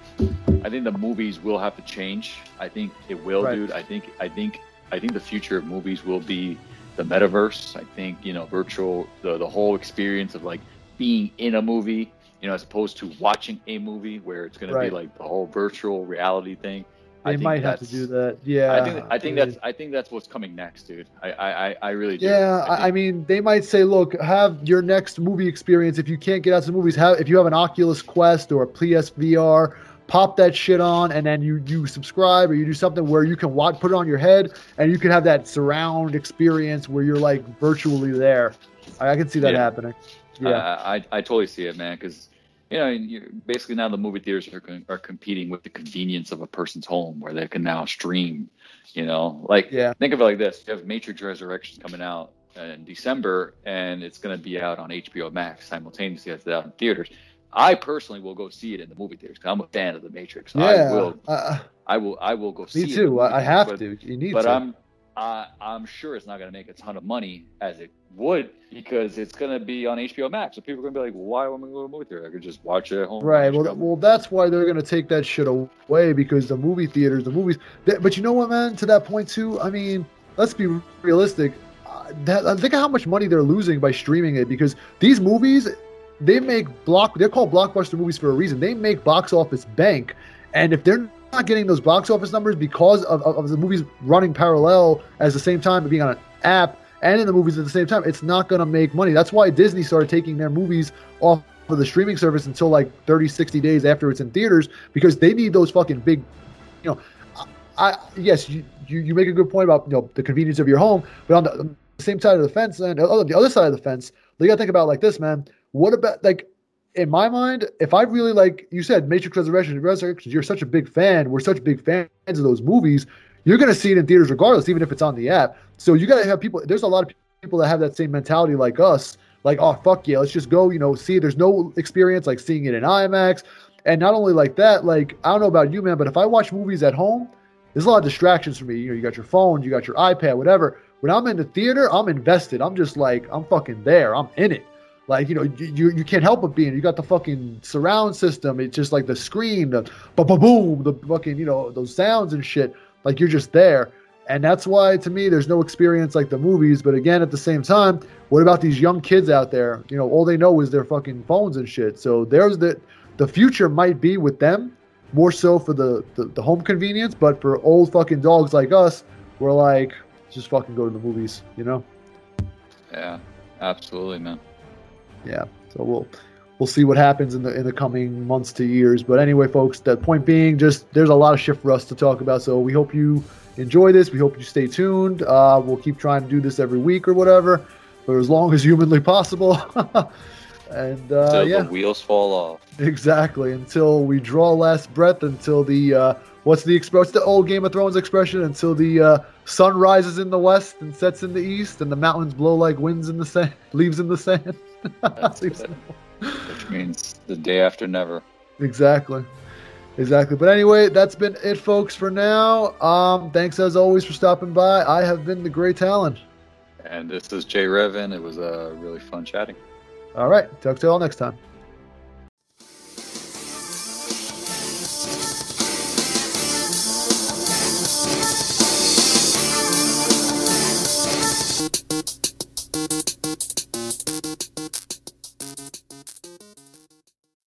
I think the movies will have to change. I think it will, right. dude. I think I think I think the future of movies will be the metaverse. I think you know virtual the the whole experience of like being in a movie, you know, as opposed to watching a movie where it's going right. to be like the whole virtual reality thing. They might have to do that. Yeah, I think I think that's I think that's what's coming next, dude. I I, I really do. Yeah, I, I, mean, they might say, look, have your next movie experience. If you can't get out to the movies, have if you have an Oculus Quest or a PSVR, pop that shit on, and then you you subscribe or you do something where you can watch, put it on your head, and you can have that surround experience where you're like virtually there. I, I can see that yeah. happening. Yeah, I, I, I totally see it, man. Because you know, basically now the movie theaters are are competing with the convenience of a person's home, where they can now stream. You know, like yeah. think of it like this: you have Matrix Resurrections coming out in December, and it's going to be out on HBO Max simultaneously as it's out in theaters. I personally will go see it in the movie theaters because I'm a fan of the Matrix. Yeah, I will. Uh, I will. I will go see. It. Me too. I have but, to. You need but to. But I'm uh, I'm sure it's not going to make a ton of money as it would because it's going to be on HBO Max. So people are going to be like, why am I going to go to a movie theater? I could just watch it at home. Right. Well, well, that's why they're going to take that shit away because the movie theaters, the movies. They, but you know what, man? To that point too. I mean, let's be realistic. Uh, that, uh, think of how much money they're losing by streaming it because these movies, they make block. They're called blockbuster movies for a reason. They make box office bank, and if they're not getting those box office numbers because of, of, of the movies running parallel at the same time, being on an app and in the movies at the same time, it's not going to make money. That's why Disney started taking their movies off of the streaming service until like 30, 60 days after it's in theaters because they need those fucking big, you know. I yes, you, you, you make a good point about you know the convenience of your home, but on the, on the same side of the fence and on the other side of the fence, you got to think about like this, man. What about like in my mind, if I really like you said Matrix Resurrection, Resurrection, you're such a big fan. We're such big fans of those movies. You're gonna see it in theaters regardless, even if it's on the app. So you gotta have people. There's a lot of people that have that same mentality like us. Like, oh fuck yeah, let's just go. You know, see. There's no experience like seeing it in IMAX, and not only like that. Like I don't know about you, man, but if I watch movies at home, there's a lot of distractions for me. You know, you got your phone, you got your iPad, whatever. When I'm in the theater, I'm invested. I'm just like I'm fucking there. I'm in it. Like you know, you you can't help but being. You got the fucking surround system. It's just like the screen, the ba boom, the fucking you know those sounds and shit. Like you're just there, and that's why to me there's no experience like the movies. But again, at the same time, what about these young kids out there? You know, all they know is their fucking phones and shit. So there's the the future might be with them more so for the, the, the home convenience, but for old fucking dogs like us, we're like just fucking go to the movies, you know? Yeah, absolutely, man yeah. So we'll we'll see what happens in the in the coming months to years. But anyway, folks, the point being, just there's a lot of shit for us to talk about. So we hope you enjoy this. We hope you stay tuned. Uh, we'll keep trying to do this every week or whatever, for as long as humanly possible. and uh, until yeah, the wheels fall off. Exactly. Until we draw last breath. Until the uh, what's the express the old Game of Thrones expression? Until the uh, sun rises in the west and sets in the east, and the mountains blow like winds in the sand, leaves in the sand. Which means the day after never. Exactly. Exactly. But anyway, that's been it, folks, for now. Um, thanks as always for stopping by. I have been the Great Talon. And this is Jay Revin. It was uh, really fun chatting. All right. Talk to you all next time.